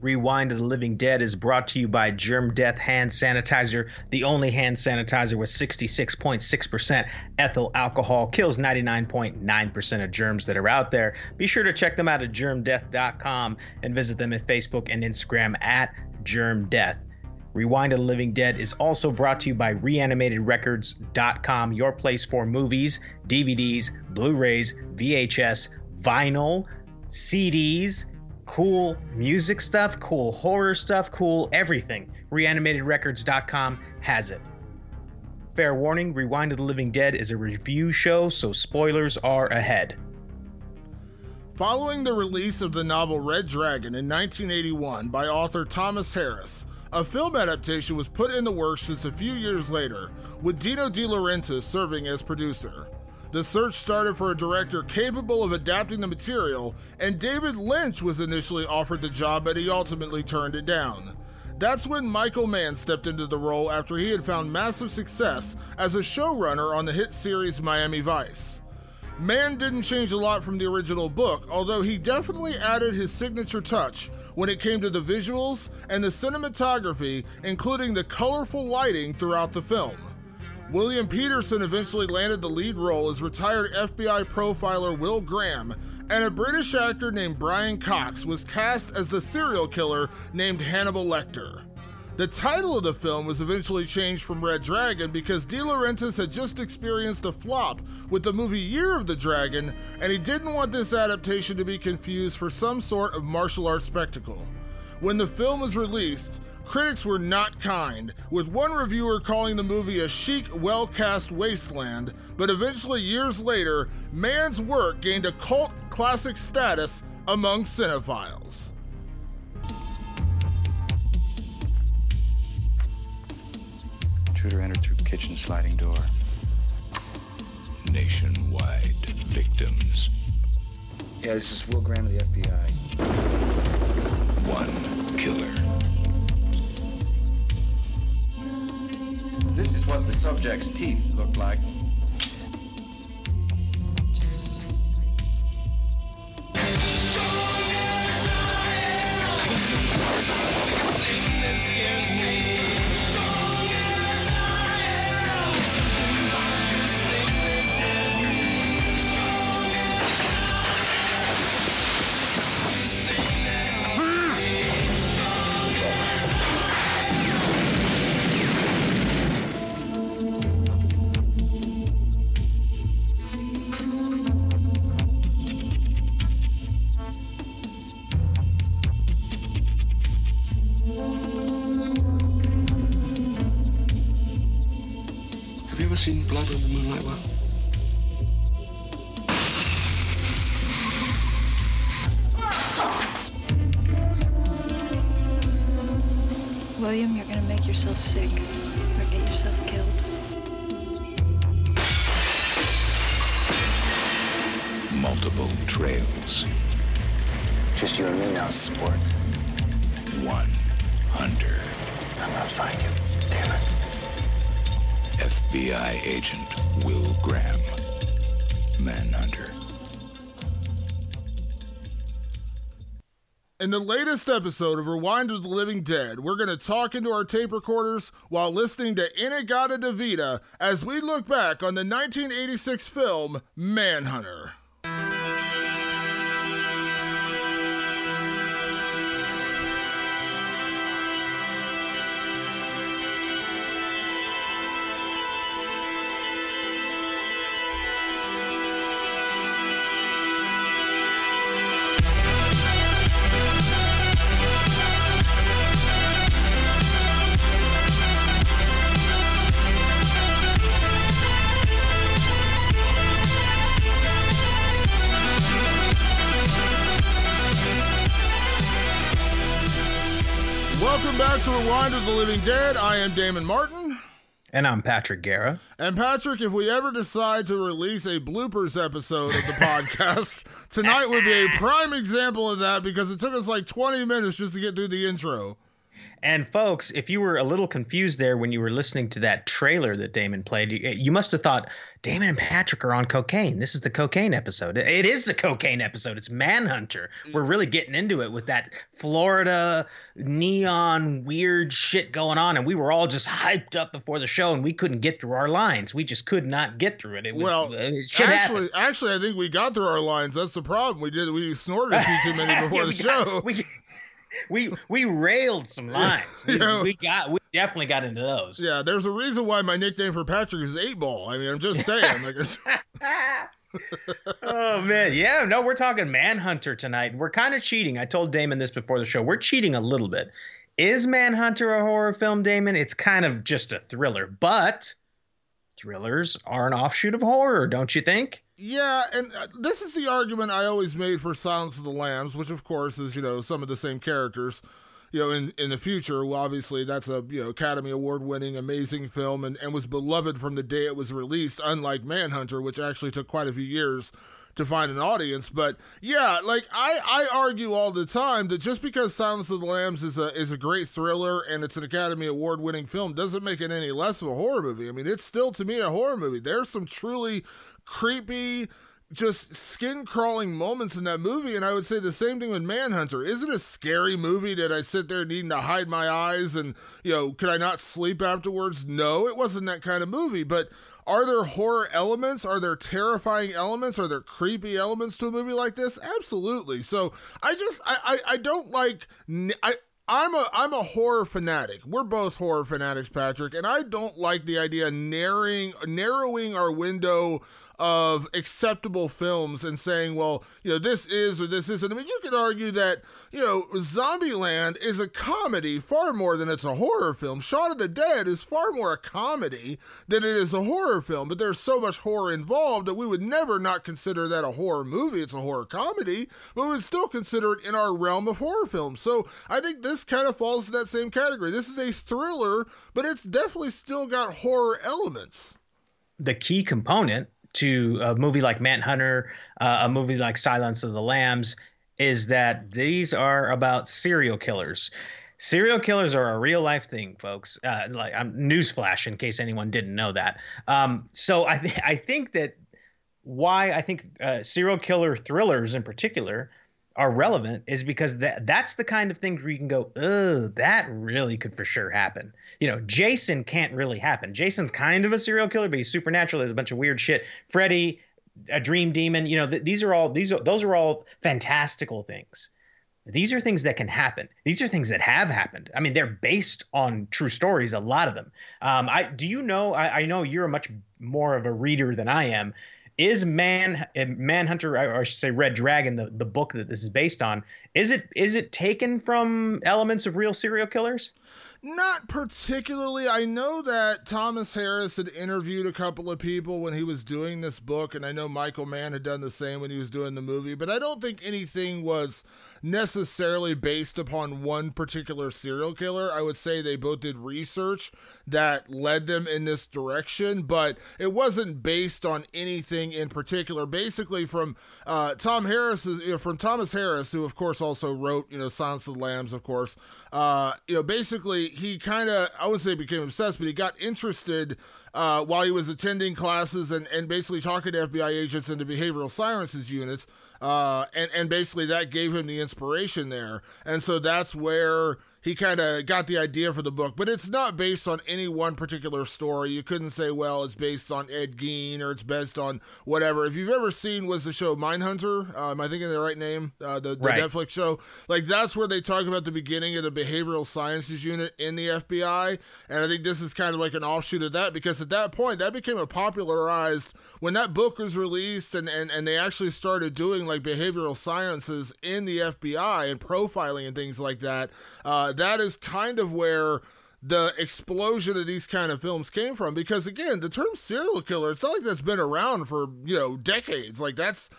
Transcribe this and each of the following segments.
Rewind of the Living Dead is brought to you by Germ Death Hand Sanitizer, the only hand sanitizer with 66.6% ethyl alcohol, kills 99.9% of germs that are out there. Be sure to check them out at germdeath.com and visit them at Facebook and Instagram at Germ Death. Rewind of the Living Dead is also brought to you by reanimatedrecords.com, your place for movies, DVDs, Blu rays, VHS, vinyl, CDs, cool music stuff, cool horror stuff, cool everything. Reanimatedrecords.com has it. Fair warning Rewind of the Living Dead is a review show, so spoilers are ahead. Following the release of the novel Red Dragon in 1981 by author Thomas Harris, a film adaptation was put in the works just a few years later, with Dino De Laurentiis serving as producer. The search started for a director capable of adapting the material, and David Lynch was initially offered the job, but he ultimately turned it down. That's when Michael Mann stepped into the role after he had found massive success as a showrunner on the hit series Miami Vice. Mann didn't change a lot from the original book, although he definitely added his signature touch when it came to the visuals and the cinematography, including the colorful lighting throughout the film. William Petersen eventually landed the lead role as retired FBI profiler Will Graham, and a British actor named Brian Cox was cast as the serial killer named Hannibal Lecter. The title of the film was eventually changed from Red Dragon because De Laurentiis had just experienced a flop with the movie Year of the Dragon, and he didn't want this adaptation to be confused for some sort of martial arts spectacle. When the film was released, critics were not kind, with one reviewer calling the movie a chic, well cast wasteland, but eventually, years later, Mann's work gained a cult classic status among cinephiles. Intruder entered through kitchen sliding door. Nationwide victims. Yeah, this is Will Graham of the FBI. One killer. This is what the subject's teeth look like. In the latest episode of Rewind of the Living Dead, we're going to talk into our tape recorders while listening to In-A-Gadda-Da-Vida as we look back on the 1986 film Manhunter. Living Dead. I am Damon Martin. And I'm Patrick Guerra. And Patrick, if we ever decide to release a bloopers episode of the podcast, tonight would be a prime example of that because it took us like 20 minutes just to get through the intro. And folks, if you were a little confused there when you were listening to that trailer that Damon played, you, you must have thought Damon and Patrick are on cocaine. This is the cocaine episode. It is the cocaine episode. It's Manhunter. We're really getting into it with that Florida neon weird shit going on, and we were all just hyped up before the show, and we couldn't get through our lines. We just could not get through it. it was, well, uh, it actually, happens. actually, I think we got through our lines. That's the problem. We did. We snorted a few too many before Yeah, the got- show. we, we we railed some lines. We, Yeah. we got we definitely got into those. Yeah, there's a reason why my nickname for Patrick is Eight Ball. I mean, I'm just saying. Like, oh man, yeah, no, we're talking Manhunter tonight. We're kind of cheating. I told Damon this before the show. We're cheating a little bit. Is Manhunter a horror film, Damon? It's kind of just a thriller, but thrillers are an offshoot of horror, don't you think? Yeah, and uh, this is the argument I always made for Silence of the Lambs, which of course is you know some of the same characters. You know, in in the future, well, obviously that's a you know Academy Award winning amazing film and and was beloved from the day it was released. Unlike Manhunter, which actually took quite a few years to find an audience. But yeah, like I I argue all the time that just because Silence of the Lambs is a is a great thriller and it's an Academy Award winning film doesn't make it any less of a horror movie. I mean, it's still to me a horror movie. There's some truly creepy just skin crawling moments in that movie and i would say the same thing with manhunter. Is it a scary movie? That i sit there needing to hide my eyes and you know could i not sleep afterwards? No it wasn't that kind of movie but are there horror elements? Are there terrifying elements? Are there creepy elements to a movie like this? Absolutely. So i just i i, I don't like I, I'm a I'm a horror fanatic. We're both horror fanatics, Patrick, and I don't like the idea narrowing narrowing our window of acceptable films and saying, well, you know, this is or this isn't. I mean, you could argue that, you know, Zombieland is a comedy far more than it's a horror film. Shaun of the Dead is far more a comedy than it is a horror film, but there's so much horror involved that we would never not consider that a horror movie. It's a horror comedy, but we would still consider it in our realm of horror films. So I think this kind of falls in that same category. This is a thriller, but it's definitely still got horror elements. the key component to a movie like Manhunter, uh, a movie like Silence of the Lambs, is that these are about serial killers. Serial killers are a real life thing, folks. Uh, like I'm newsflash in case anyone didn't know that. Um, so I th- I think that why I think uh, serial killer thrillers in particular are relevant is because that that's the kind of thing where you can go, oh, that really could for sure happen. You know, Jason can't really happen. Jason's kind of a serial killer, but he's supernatural. There's a bunch of weird shit. Freddy, a dream demon. You know, th- these are all these are those are all fantastical things. These are things that can happen. These are things that have happened. I mean, they're based on true stories. A lot of them. Um, I do you know? I, I know you're a much more of a reader than I am is man eh, manhunter or i should say red dragon the, the book that this is based on is it is it taken from elements of real serial killers Not particularly. I know that Thomas Harris had interviewed a couple of people when he was doing this book, and I know Michael Mann had done the same when he was doing the movie, but I don't think anything was necessarily based upon one particular serial killer. I would say they both did research that led them in this direction, but it wasn't based on anything in particular. Basically, from uh, Tom Harris, you know, from Thomas Harris, who of course also wrote, you know, Silence of the Lambs, of course. Uh, you know, basically he kind of, I wouldn't say became obsessed, but he got interested uh, while he was attending classes and, and basically talking to FBI agents and the behavioral sciences units. Uh, and, and basically that gave him the inspiration there. And so that's where he kind of got the idea for the book, but it's not based on any one particular story. You couldn't say, well, it's based on Ed Gein or it's based on whatever. If you've ever seen, was the show Mindhunter? Am I thinking of the right name? Uh, the, the Right. Netflix show. Like that's where they talk about the beginning of the behavioral sciences unit in the FBI, and I think this is kind of like an offshoot of that because at that point that became a popularized when that book was released and, and, and they actually started doing like behavioral sciences in the FBI and profiling and things like that, uh, that is kind of where the explosion of these kind of films came from. Because again, the term serial killer, it's not like that's been around for, you know, decades. Like that's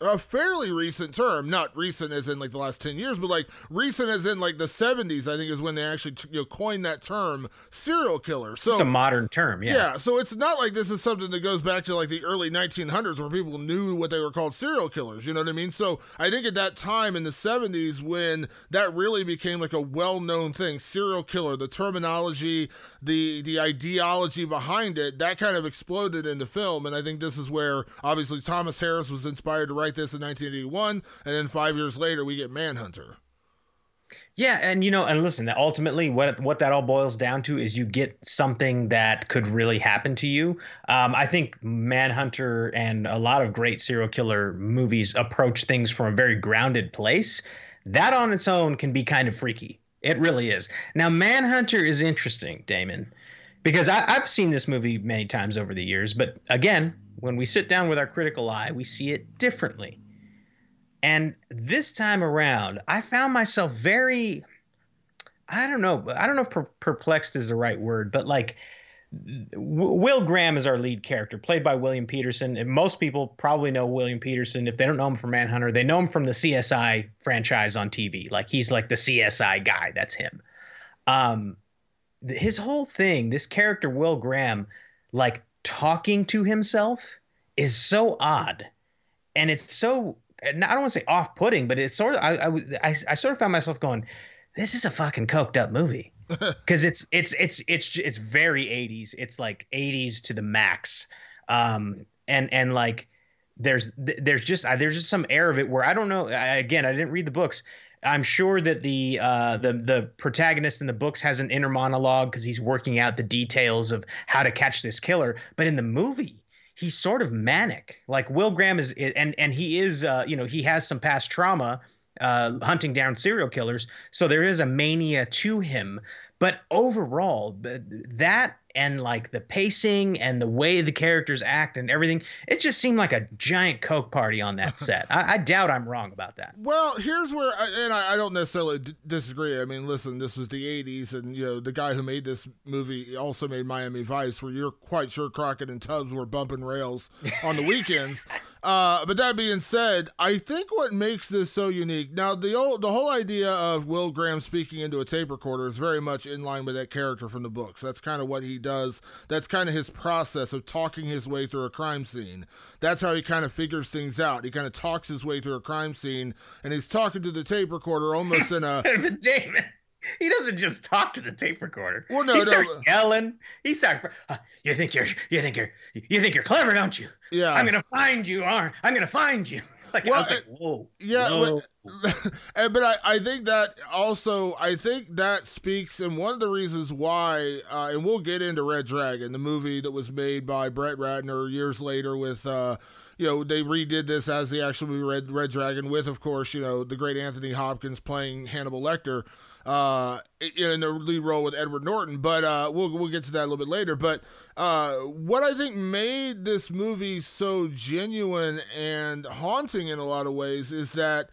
a fairly recent term, not recent as in like the last 10 years, but like recent as in like the 70s, I think is when they actually you know, coined that term serial killer. So it's a modern term, yeah. Yeah, so it's not like this is something that goes back to like the early 1900s where people knew what they were called serial killers, you know what I mean? So I think at that time in the 70s when that really became like a well-known thing, serial killer, the terminology, the the ideology behind it, that kind of exploded into film and I think this is where obviously Thomas Harris was inspired to write this in 1981, and then five years later we get Manhunter. Yeah, and you know, and listen, ultimately, what what that all boils down to is you get something that could really happen to you. Um, I think Manhunter and a lot of great serial killer movies approach things from a very grounded place. That on its own can be kind of freaky. It really is. Now, Manhunter is interesting, Damon, because I, I've seen this movie many times over the years, but again, when we sit down with our critical eye, we see it differently. And this time around, I found myself very I don't know, I don't know if per- perplexed is the right word, but like Will Graham is our lead character, played by William Petersen. And most people probably know William Petersen. If they don't know him from Manhunter, they know him from the CSI franchise on TV. Like he's like the CSI guy. That's him. Um, his whole thing, this character Will Graham, like talking to himself is so odd. And it's so i don't want to say off-putting but it's sort of I, I, I sort of found myself going this is a fucking coked up movie. Because it's it's it's it's it's very 80s it's like 80s to the max. Um and and like there's there's just there's just some air of it where i don't know again i didn't read the books I'm sure that the uh, the the protagonist in the books has an inner monologue because he's working out the details of how to catch this killer. But in the movie, he's sort of manic. Like Will Graham is, and and he is, uh, you know, he has some past trauma uh, hunting down serial killers, so there is a mania to him. But overall, that and like the pacing and the way the characters act and everything, it just seemed like a giant coke party on that set. I, I, doubt I'm wrong about that. Well, here's where, I, and I, I, don't necessarily d- disagree. I mean, listen, this was the '80s, and you know the guy who made this movie also made Miami Vice, where you're quite sure Crockett and Tubbs were bumping rails on the weekends. Uh, but that being said, I think what makes this so unique now the old, the whole idea of Will Graham speaking into a tape recorder is very much in line with that character from the books. That's kind of what he does. That's kind of his process of talking his way through a crime scene. That's how he kind of figures things out. He kind of talks his way through a crime scene, and he's talking to the tape recorder almost in a. he doesn't just talk to the tape recorder. Well, no, he no. starts yelling. He starts. Uh, you think you're, you think you're, you think you're clever, don't you? Yeah. I'm gonna find you, Arn. I'm gonna find you. Like, well, I was like, whoa. Yeah, whoa. But, but I, I think that also, I think that speaks, and one of the reasons why, uh, and we'll get into Red Dragon, the movie that was made by Brett Ratner years later with. Uh, you know, they redid this as the actual movie Red, Red Dragon with, of course, you know, the great Anthony Hopkins playing Hannibal Lecter uh, in the lead role with Edward Norton. But uh, we'll we'll get to that a little bit later. But uh, what I think made this movie so genuine and haunting in a lot of ways is that.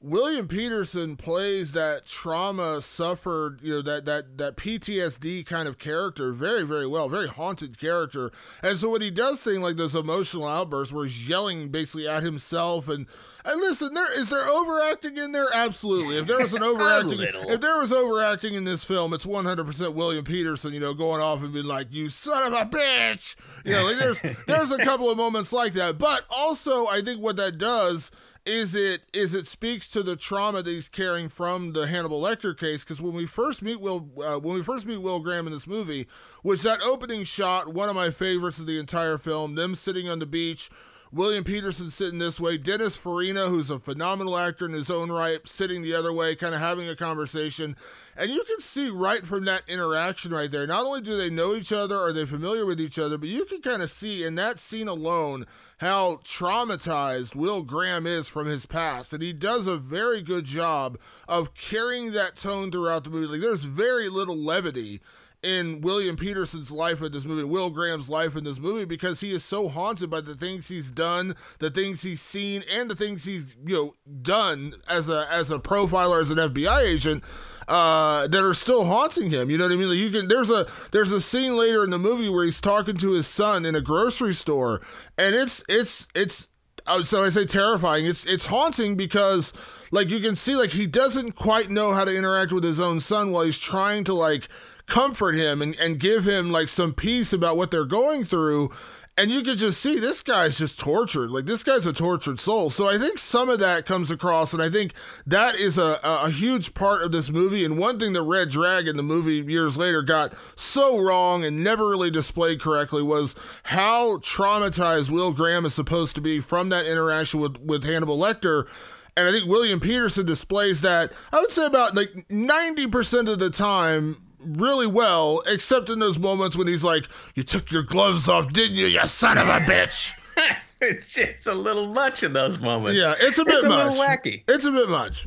William Petersen plays that trauma suffered, you know, that that that PTSD kind of character very very well, very haunted character. And so when he does things like those emotional outbursts where he's yelling basically at himself and and listen, there is there overacting in there? Absolutely. If there was an overacting, if there was overacting in this film, it's 100% William Petersen, you know, going off and being like, "You son of a bitch," you know. Like there's there's a couple of moments like that, but also I think what that does is it is it speaks to the trauma that he's carrying from the Hannibal Lecter case because when we first meet Will uh, when we first meet Will Graham in this movie, which that opening shot, one of my favorites of the entire film, them sitting on the beach William Petersen sitting this way, Dennis Farina, who's a phenomenal actor in his own right, sitting the other way, kind of having a conversation. And you can see right from that interaction right there, not only do they know each other, are they familiar with each other, but you can kind of see in that scene alone how traumatized Will Graham is from his past. And he does a very good job of carrying that tone throughout the movie. Like, there's very little levity in William Petersen's life in this movie, Will Graham's life in this movie, because he is so haunted by the things he's done, the things he's seen, and the things he's you know done as a as a profiler, as an FBI agent. Uh, that are still haunting him. You know what I mean? Like you can. There's a there's a scene later in the movie where he's talking to his son in a grocery store, and it's it's it's oh, so I say terrifying. It's it's haunting because like you can see like he doesn't quite know how to interact with his own son while he's trying to like comfort him and, and give him like some peace about what they're going through and you could just see this guy's just tortured. Like this guy's a tortured soul. So I think some of that comes across, and I think that is a, a huge part of this movie. And one thing the Red Dragon, the movie years later, got so wrong and never really displayed correctly was how traumatized Will Graham is supposed to be from that interaction with, with Hannibal Lecter. And I think William Petersen displays that, I would say about like 90% of the time really well, except in those moments when he's like, "You took your gloves off, didn't you, you son of a bitch?" it's just a little much in those moments. Yeah, it's a bit it's a much. little wacky. It's a bit much.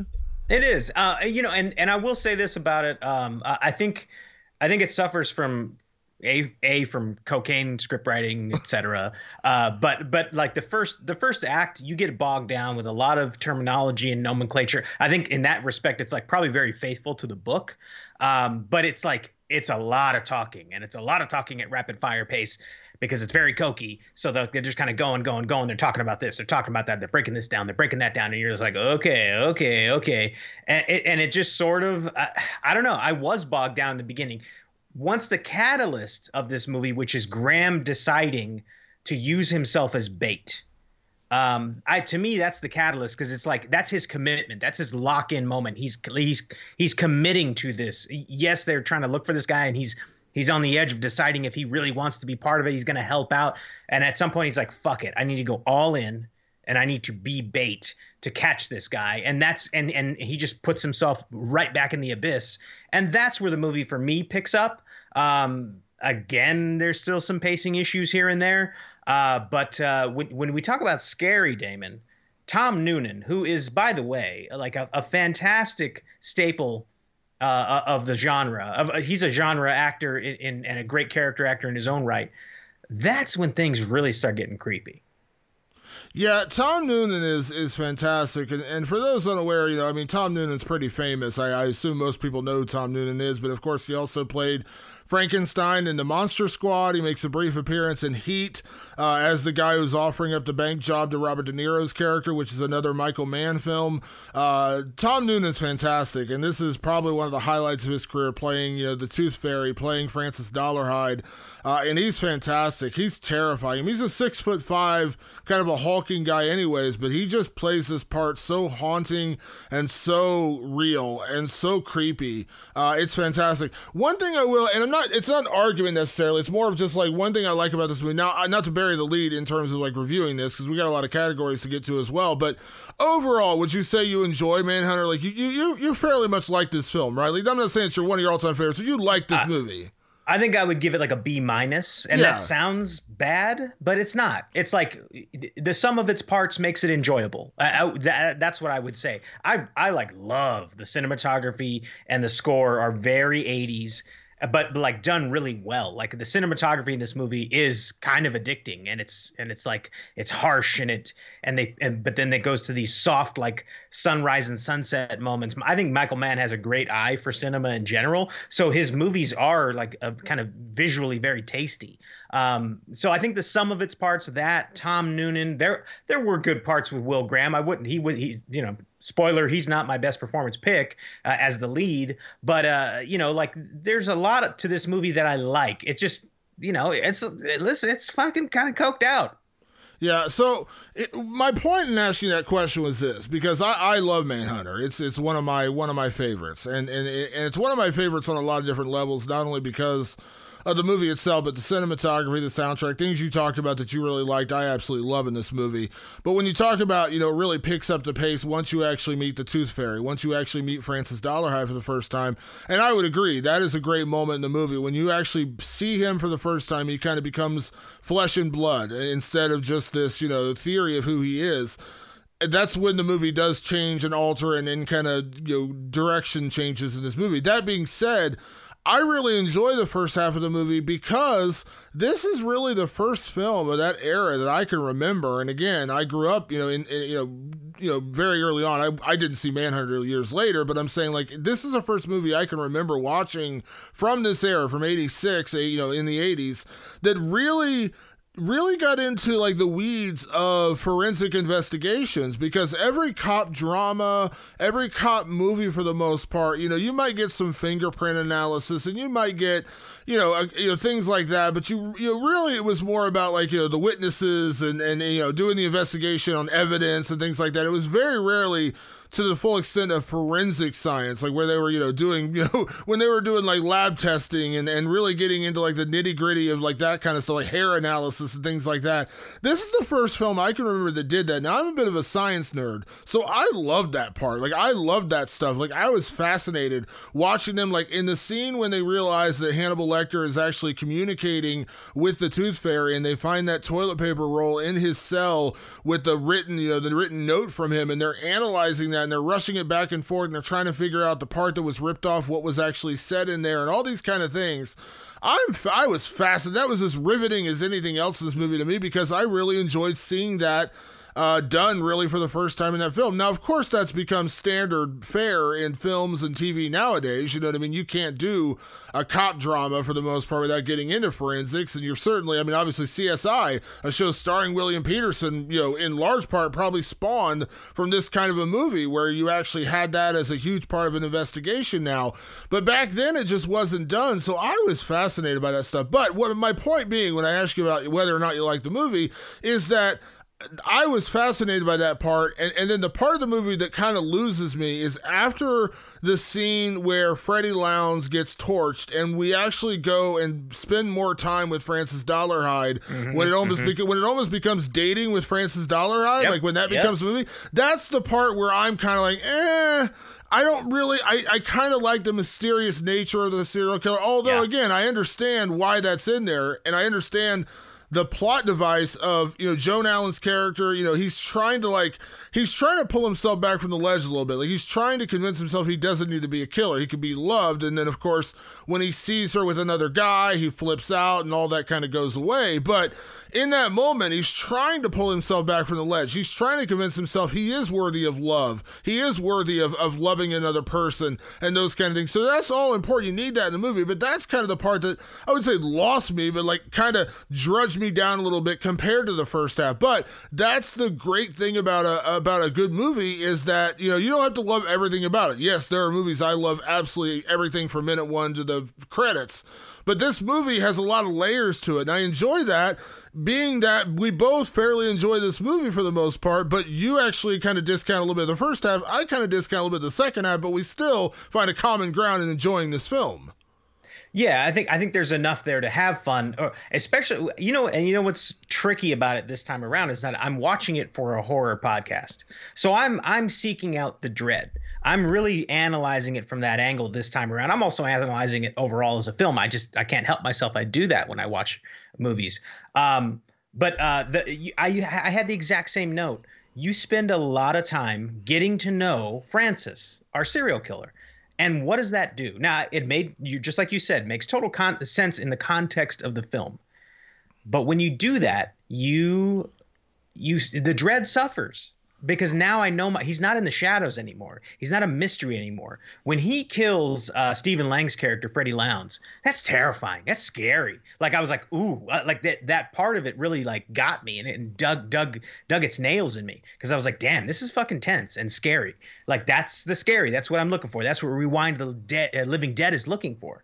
It is. Uh, you know, and and I will say this about it. Um, I think, I think it suffers from a a from cocaine script writing etc uh but but like the first the first act you get bogged down with a lot of terminology and nomenclature. I think in that respect it's like probably very faithful to the book. Um but it's like it's a lot of talking and it's a lot of talking at rapid fire pace because it's very cokey. So they're just kind of going going going. They're talking about this they're talking about that they're breaking this down they're breaking that down and you're just like okay okay okay. And it, and it just sort of uh, i don't know i was bogged down in the beginning once the catalyst of this movie, which is Graham deciding to use himself as bait. Um, I to me that's the catalyst because it's like that's his commitment, that's his lock-in moment. He's he's he's committing to this. Yes, they're trying to look for this guy, and he's he's on the edge of deciding if he really wants to be part of it. He's going to help out, and at some point he's like, "Fuck it, I need to go all in." and I need to be bait to catch this guy. And that's and and he just puts himself right back in the abyss. And that's where the movie for me picks up. Um, again, there's still some pacing issues here and there. Uh, but uh, when when we talk about scary, Damon, Tom Noonan, who is by the way like a, a fantastic staple. Uh, of the genre, of he's a genre actor in, in, and a great character actor in his own right. That's when things really start getting creepy. Yeah, Tom Noonan is is fantastic, and, and for those unaware, you know, I mean, Tom Noonan's pretty famous. I, I assume most people know who Tom Noonan is, but of course, he also played Frankenstein in the Monster Squad. He makes a brief appearance in Heat uh, as the guy who's offering up the bank job to Robert De Niro's character, which is another Michael Mann film. Uh, Tom Noonan's fantastic, and this is probably one of the highlights of his career, playing you know the Tooth Fairy, playing Francis Dolarhyde, uh, and he's fantastic. He's terrifying. He's a six foot five, kind of a hulking guy, anyways, but he just plays this part so haunting and so real and so creepy. Uh, it's fantastic. One thing I will, and I'm not it's not an argument necessarily. It's more of just like one thing I like about this movie. Now, not to bury the lead in terms of like reviewing this because we got a lot of categories to get to as well. But overall, would you say you enjoy Manhunter? Like you you you fairly much like this film, right? Like I'm not saying it's your one of your all time favorites, but you like this uh, movie. I think I would give it like a B minus, and yeah. that sounds bad, but it's not. It's like the sum of its parts makes it enjoyable. I, I, that, that's what I would say. I I like love the cinematography and the score are very 80s but like done really well. Like the cinematography in this movie is kind of addicting, and it's and it's like it's harsh and it and they and but then it goes to these soft like sunrise and sunset moments. I think Michael Mann has a great eye for cinema in general, so his movies are like a, kind of visually very tasty. Um, so I think the sum of its parts, that Tom Noonan, there there were good parts with Will Graham. I wouldn't he was he's you know spoiler he's not my best performance pick uh, as the lead, but uh, you know like there's a lot to this movie that I like. It just you know it's listen it's fucking kind of coked out. Yeah, so it, my point in asking that question was this because I, I love Manhunter. It's it's one of my one of my favorites, and and and it's one of my favorites on a lot of different levels. Not only because of the movie itself, but the cinematography, the soundtrack, things you talked about that you really liked, I absolutely love in this movie. But when you talk about, you know, really picks up the pace once you actually meet the Tooth Fairy, once you actually meet Francis Dolarhyde for the first time, and I would agree, that is a great moment in the movie. When you actually see him for the first time, he kind of becomes flesh and blood uh, instead of just this, you know, theory of who he is that's when the movie does change and alter and then kind of you know direction changes in this movie. That being said, I really enjoy the first half of the movie because this is really the first film of that era that I can remember. And again, I grew up, you know, in, in you know, you know, very early on. I, I didn't see Manhunter years later, but I'm saying like this is the first movie I can remember watching from this era, from '86, eh, you know, in the '80s, that really really got into like the weeds of forensic investigations because every cop drama, every cop movie for the most part, you know, you might get some fingerprint analysis and you might get, you know, uh, you know things like that, but you you know, really it was more about like, you know, the witnesses and and you know, doing the investigation on evidence and things like that. It was very rarely to the full extent of forensic science, like where they were, you know, doing, you know, when they were doing like lab testing and, and really getting into like the nitty gritty of like that kind of stuff, like hair analysis and things like that. This is the first film I can remember that did that. Now I'm a bit of a science nerd, so I loved that part. Like I loved that stuff. Like I was fascinated watching them, like in the scene when they realize that Hannibal Lecter is actually communicating with the Tooth Fairy, and they find that toilet paper roll in his cell with the written, you know, the written note from him, and they're analyzing that and they're rushing it back and forth and they're trying to figure out the part that was ripped off, what was actually said in there, and all these kind of things. I'm I was fascinated. That was as riveting as anything else in this movie to me because I really enjoyed seeing that uh, done really for the first time in that film. Now, of course, that's become standard fare in films and TV nowadays. You know what I mean? You can't do a cop drama for the most part without getting into forensics. And you're certainly, I mean, obviously, CSI, a show starring William Petersen, you know, in large part probably spawned from this kind of a movie where you actually had that as a huge part of an investigation now. But back then, it just wasn't done. So I was fascinated by that stuff. But what my point being, when I ask you about whether or not you like the movie, is that I was fascinated by that part. And, and then the part of the movie that kind of loses me is after the scene where Freddy Lounds gets torched, and we actually go and spend more time with Francis Dolarhyde mm-hmm, when it almost mm-hmm. beca- when it almost becomes dating with Francis Dolarhyde, yep, like when that becomes yep. a movie. That's the part where I'm kind of like, eh. I don't really I, I kind of like the mysterious nature of the serial killer. Although yeah. again, I understand why that's in there and I understand the plot device of you know Joan Allen's character. You know, he's trying to like he's trying to pull himself back from the ledge a little bit. Like he's trying to convince himself he doesn't need to be a killer. He can be loved, and then of course when he sees her with another guy, he flips out, and all that kind of goes away. But in that moment, he's trying to pull himself back from the ledge. He's trying to convince himself he is worthy of love. He is worthy of, of loving another person and those kind of things. So that's all important. You need that in the movie. But that's kind of the part that I would say lost me, but like kind of drudged me down a little bit compared to the first half. But that's the great thing about a about a good movie is that you know you don't have to love everything about it. Yes, there are movies I love absolutely everything from minute one to the credits. But this movie has a lot of layers to it, and I enjoy that being that we both fairly enjoy this movie for the most part, but you actually kind of discount a little bit of the first half. I kind of discount a little bit of the second half, but we still find a common ground in enjoying this film. Yeah, I think I think there's enough there to have fun, especially you know, and you know what's tricky about it this time around is that I'm watching it for a horror podcast, so I'm I'm seeking out the dread. I'm really analyzing it from that angle this time around. I'm also analyzing it overall as a film. I just I can't help myself. I do that when I watch movies. Um, but uh, the I I had the exact same note. You spend a lot of time getting to know Francis, our serial killer. And what does that do? Now, it made you just like you said, makes total con- sense in the context of the film. But when you do that, you you the dread suffers because now I know my, he's not in the shadows anymore. He's not a mystery anymore. When he kills uh, Stephen Lang's character, Freddy Lounds, that's terrifying. That's scary. Like I was like, ooh, uh, like that that part of it really like got me and dug dug dug its nails in me because I was like, damn, this is fucking tense and scary. Like that's the scary. That's what I'm looking for. That's what Rewind the Dead, uh, Living Dead is looking for.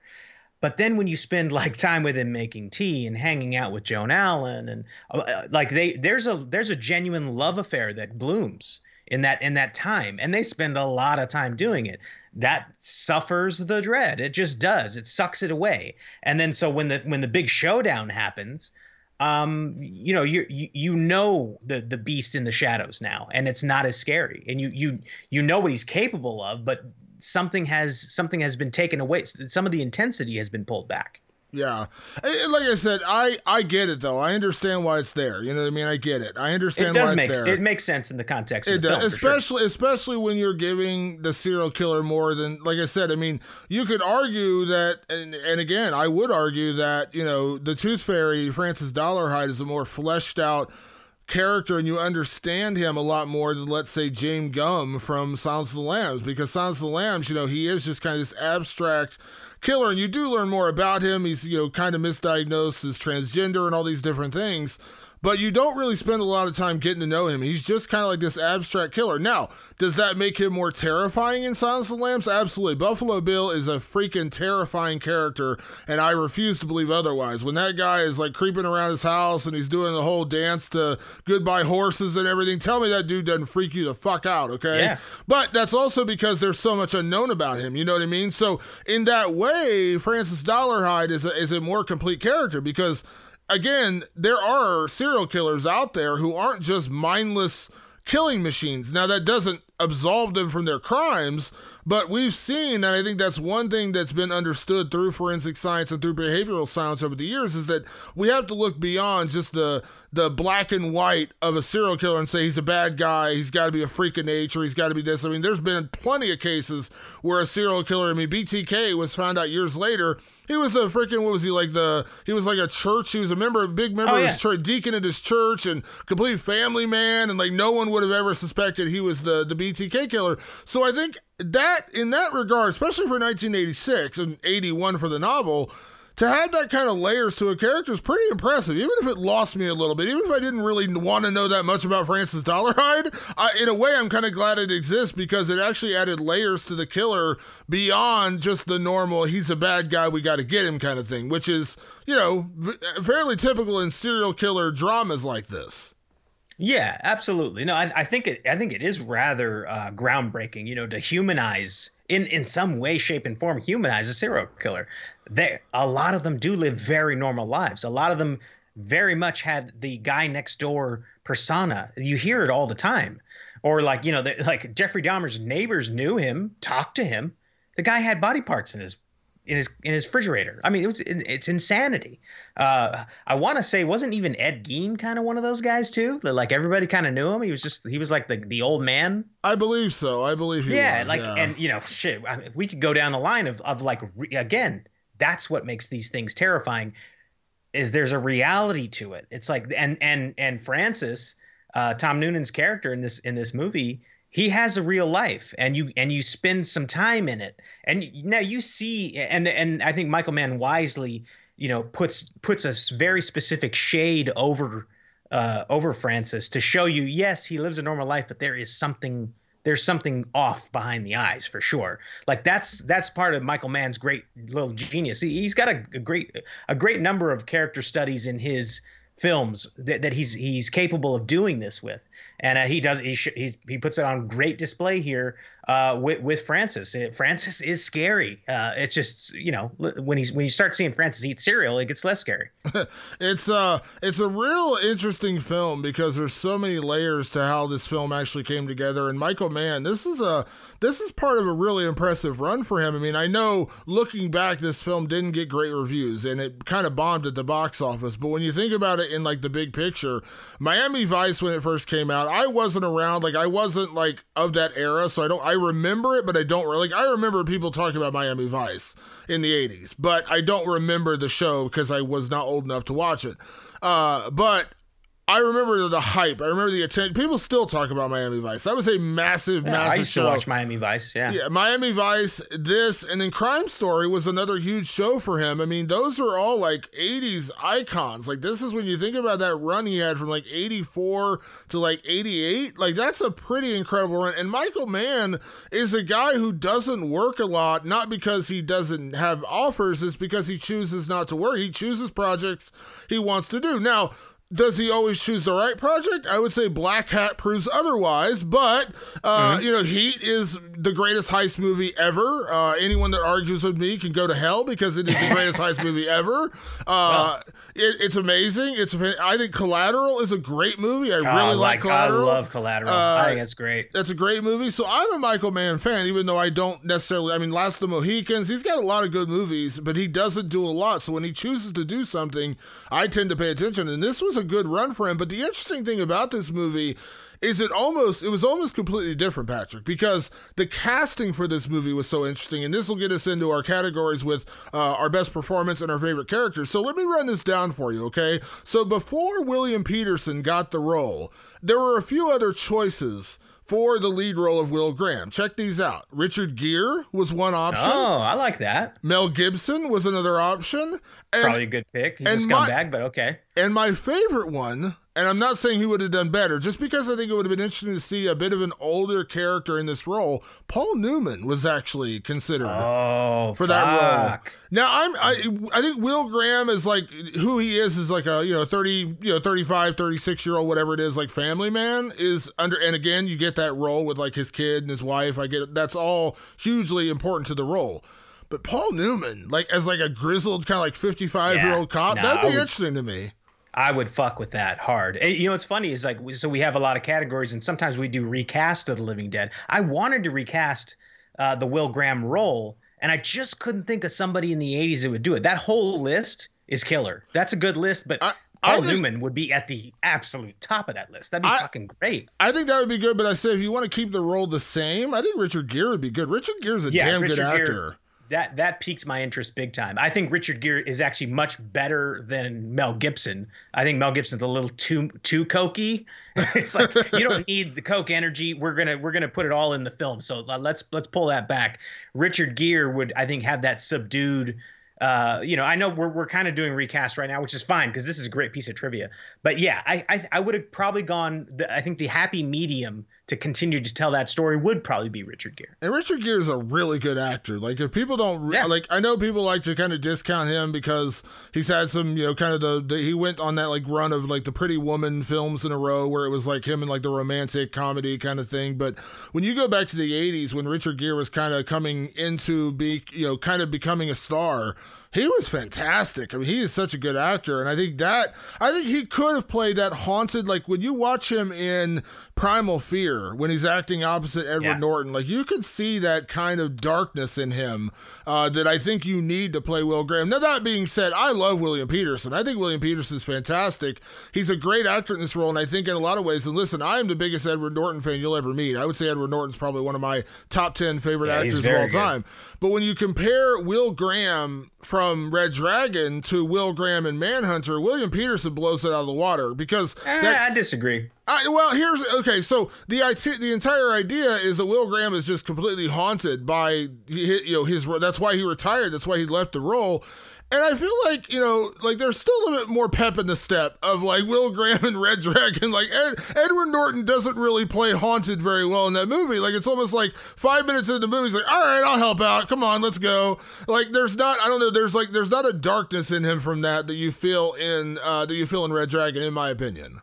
But then when you spend like time with him making tea and hanging out with Joan Allen and uh, like they there's a there's a genuine love affair that blooms in that in that time and they spend a lot of time doing it. That suffers the dread. It just does. It sucks it away. And then so when the when the big showdown happens um you know you you know the the beast in the shadows now and it's not as scary. And you you you know what he's capable of but something has something has been taken away. Some of the intensity has been pulled back. Yeah, like I said, I I get it though. I understand why it's there. You know what I mean? I get it. I understand. It does make there. it makes sense in the context. It the does, especially sure. especially when you're giving the serial killer more than like I said. I mean, you could argue that, and and again, I would argue that you know the Tooth Fairy, Francis Dolarhyde, is a more fleshed out character and you understand him a lot more than let's say James Gumb from Silence of the Lambs because Silence of the Lambs, you know, he is just kind of this abstract killer and you do learn more about him. He's, you know, kind of misdiagnosed as transgender and all these different things but you don't really spend a lot of time getting to know him. He's just kind of like this abstract killer. Now, does that make him more terrifying in Silence of the Lambs? Absolutely. Buffalo Bill is a freaking terrifying character, and I refuse to believe otherwise. When that guy is like creeping around his house and he's doing the whole dance to Goodbye Horses and everything, tell me that dude doesn't freak you the fuck out, okay? Yeah. But that's also because there's so much unknown about him. You know what I mean? So in that way, Francis Dolarhyde is a, is a more complete character because again, there are serial killers out there who aren't just mindless killing machines. Now, that doesn't absolve them from their crimes, but we've seen, and I think that's one thing that's been understood through forensic science and through behavioral science over the years is that we have to look beyond just the the black and white of a serial killer and say he's a bad guy, he's got to be a freak of nature, he's got to be this. I mean, there's been plenty of cases where a serial killer, I mean, BTK was found out years later he was a freaking what was he like the he was like a church he was a member a big member Oh, of yeah. his church deacon at his church and complete family man and like no one would have ever suspected he was the the BTK killer so I think that in that regard especially for 1986 and 81 for the novel to have that kind of layers to a character is pretty impressive, even if it lost me a little bit. Even if I didn't really want to know that much about Francis Dolarhyde, I, in a way, I'm kind of glad it exists because it actually added layers to the killer beyond just the normal, he's a bad guy, we got to get him kind of thing, which is, you know, fairly typical in serial killer dramas like this. Yeah, absolutely. No, I, I think it. I think it is rather uh, groundbreaking. You know, to humanize in in some way, shape, and form, humanize a serial killer. They a lot of them do live very normal lives. A lot of them very much had the guy next door persona. You hear it all the time. Or like you know, the, like Jeffrey Dahmer's neighbors knew him, talked to him. The guy had body parts in his in his in his refrigerator. I mean, it was it's insanity. Uh, I want to say, wasn't even Ed Gein kind of one of those guys too? That like everybody kind of knew him. He was just he was like the the old man. I believe so. I believe he yeah, was, like yeah. and you know, shit. I mean, we could go down the line of of like re- again. That's what makes these things terrifying. Is there's a reality to it. It's like and and and Francis, uh, Tom Noonan's character in this in this movie he has a real life and you and you spend some time in it and now you see and and i think michael mann wisely you know puts puts a very specific shade over uh over francis to show you yes he lives a normal life but there is something there's something off behind the eyes for sure. Like that's that's part of michael mann's great little genius. He, he's got a, a great a great number of character studies in his films that, that he's he's capable of doing this with and uh, he does he sh- he puts it on great display here uh, with with Francis. Uh, Francis is scary. Uh, it's just you know when he's when you start seeing Francis eat cereal, it gets less scary. it's uh it's a real interesting film because there's so many layers to how this film actually came together and Michael Mann this is a this is part of a really impressive run for him. I mean, I know looking back this film didn't get great reviews and it kind of bombed at the box office, but when you think about it in like the big picture, Miami Vice when it first came out, I wasn't around like I wasn't like of that era, so I don't I remember it, but I don't really like I remember people talking about Miami Vice in the 80s, but I don't remember the show because I was not old enough to watch it. Uh, but I remember the hype. I remember the attention. People still talk about Miami Vice. That was a massive, Yeah, massive I used show. to watch Miami Vice. Yeah. Yeah, Miami Vice, this, and then Crime Story was another huge show for him. I mean, those are all like 80s icons. Like, this is when you think about that run he had from like 84 to like 88. Like, that's a pretty incredible run. And Michael Mann is a guy who doesn't work a lot, not because he doesn't have offers, it's because he chooses not to work. He chooses projects he wants to do. Now, does he always choose the right project? I would say Blackhat proves otherwise, but uh, you know, Heat is the greatest heist movie ever. Uh, anyone that argues with me can go to hell because it is the greatest heist movie ever. Uh, it, it's amazing. It's I think Collateral is a great movie. I Oh, really like, Collateral. I love Collateral. Uh, I think it's great. That's a great movie. So I'm a Michael Mann fan, even though I don't necessarily. I mean, Last of the Mohicans, he's got a lot of good movies, but he doesn't do a lot. So when he chooses to do something, I tend to pay attention. And this was a good run for him. But the interesting thing about this movie is it almost it was almost completely different, Patrick, because the casting for this movie was so interesting, and this will get us into our categories with uh, our best performance and our favorite characters. So let me run this down for you, okay? So before William Petersen got the role, there were a few other choices for the lead role of Will Graham. Check these out. Richard Gere was one option. Oh, I like that. Mel Gibson was another option. And, Probably a good pick. He's a and my- scumbag, but okay. and my favorite one, and I'm not saying he would have done better, just because I think it would have been interesting to see a bit of an older character in this role. Paul Newman was actually considered Oh, for that role. Now I'm I, I think Will Graham is like who he is is like a you know 30 you know 35 36 year old whatever it is like family man is under and again you get that role with like his kid and his wife I get that's all hugely important to the role. But Paul Newman like as like a grizzled kind of like 55 year old cop No, that'd be would- interesting to me. I would fuck with that hard. Eh, You know what's funny is like so we have a lot of categories, and sometimes we do recast of the Living Dead. I wanted to recast uh, the Will Graham role, and I just couldn't think of somebody in the '80s that would do it. That whole list is killer. That's a good list, but I- Paul Newman would be at the absolute top of that list. That'd be I- fucking great. I think that would be good, but I say if you want to keep the role the same, I think Richard Gere would be good. Richard Gere's a Yeah, damn Richard good Gere- actor. That that piqued my interest big time. I think Richard Gere is actually much better than Mel Gibson. I think Mel Gibson's a little too too cokey. It's like you don't need the coke energy. We're gonna we're gonna put it all in the film. So uh, let's let's pull that back. Richard Gere would I think have that subdued. Uh, you know, I know we're we're kind of doing recast right now, which is fine because this is a great piece of trivia. But yeah, I I, I would have probably gone. The, I think the happy medium to continue to tell that story would probably be Richard Gere. And Richard Gere is a really good actor. Like if people don't Yeah. like, I know people like to kind of discount him because he's had some, you know, kind of the, the he went on that like run of like the Pretty Woman films in a row where it was like him and like the romantic comedy kind of thing. But when you go back to the '80s when Richard Gere was kind of coming into be, you know, kind of becoming a star. He was fantastic. I mean, he is such a good actor, and I think that I think he could have played that haunted. Like when you watch him in Primal Fear, when he's acting opposite Edward Yeah. Norton, like you could see that kind of darkness in him uh, that I think you need to play Will Graham. Now that being said, I love William Petersen. I think William Petersen's fantastic. He's a great actor in this role, and I think in a lot of ways. And listen, I am the biggest Edward Norton fan you'll ever meet. I would say Edward Norton's probably one of my top ten favorite Yeah, actors of all good. time. But when you compare Will Graham from Red Dragon to Will Graham in Manhunter, William Petersen blows it out of the water because Eh, that, I disagree. I, well, here's okay. So the the entire idea is that Will Graham is just completely haunted by you know his. That's why he retired. That's why he left the role. And I feel like you know, like there's still a bit more pep in the step of like Will Graham and Red Dragon. Like Ed, Edward Norton doesn't really play haunted very well in that movie. Like it's almost like five minutes into the movie, he's like, "All right, I'll help out. Come on, let's go." Like there's not, I don't know, there's like there's not a darkness in him from that that you feel in uh, that you feel in Red Dragon, in my opinion.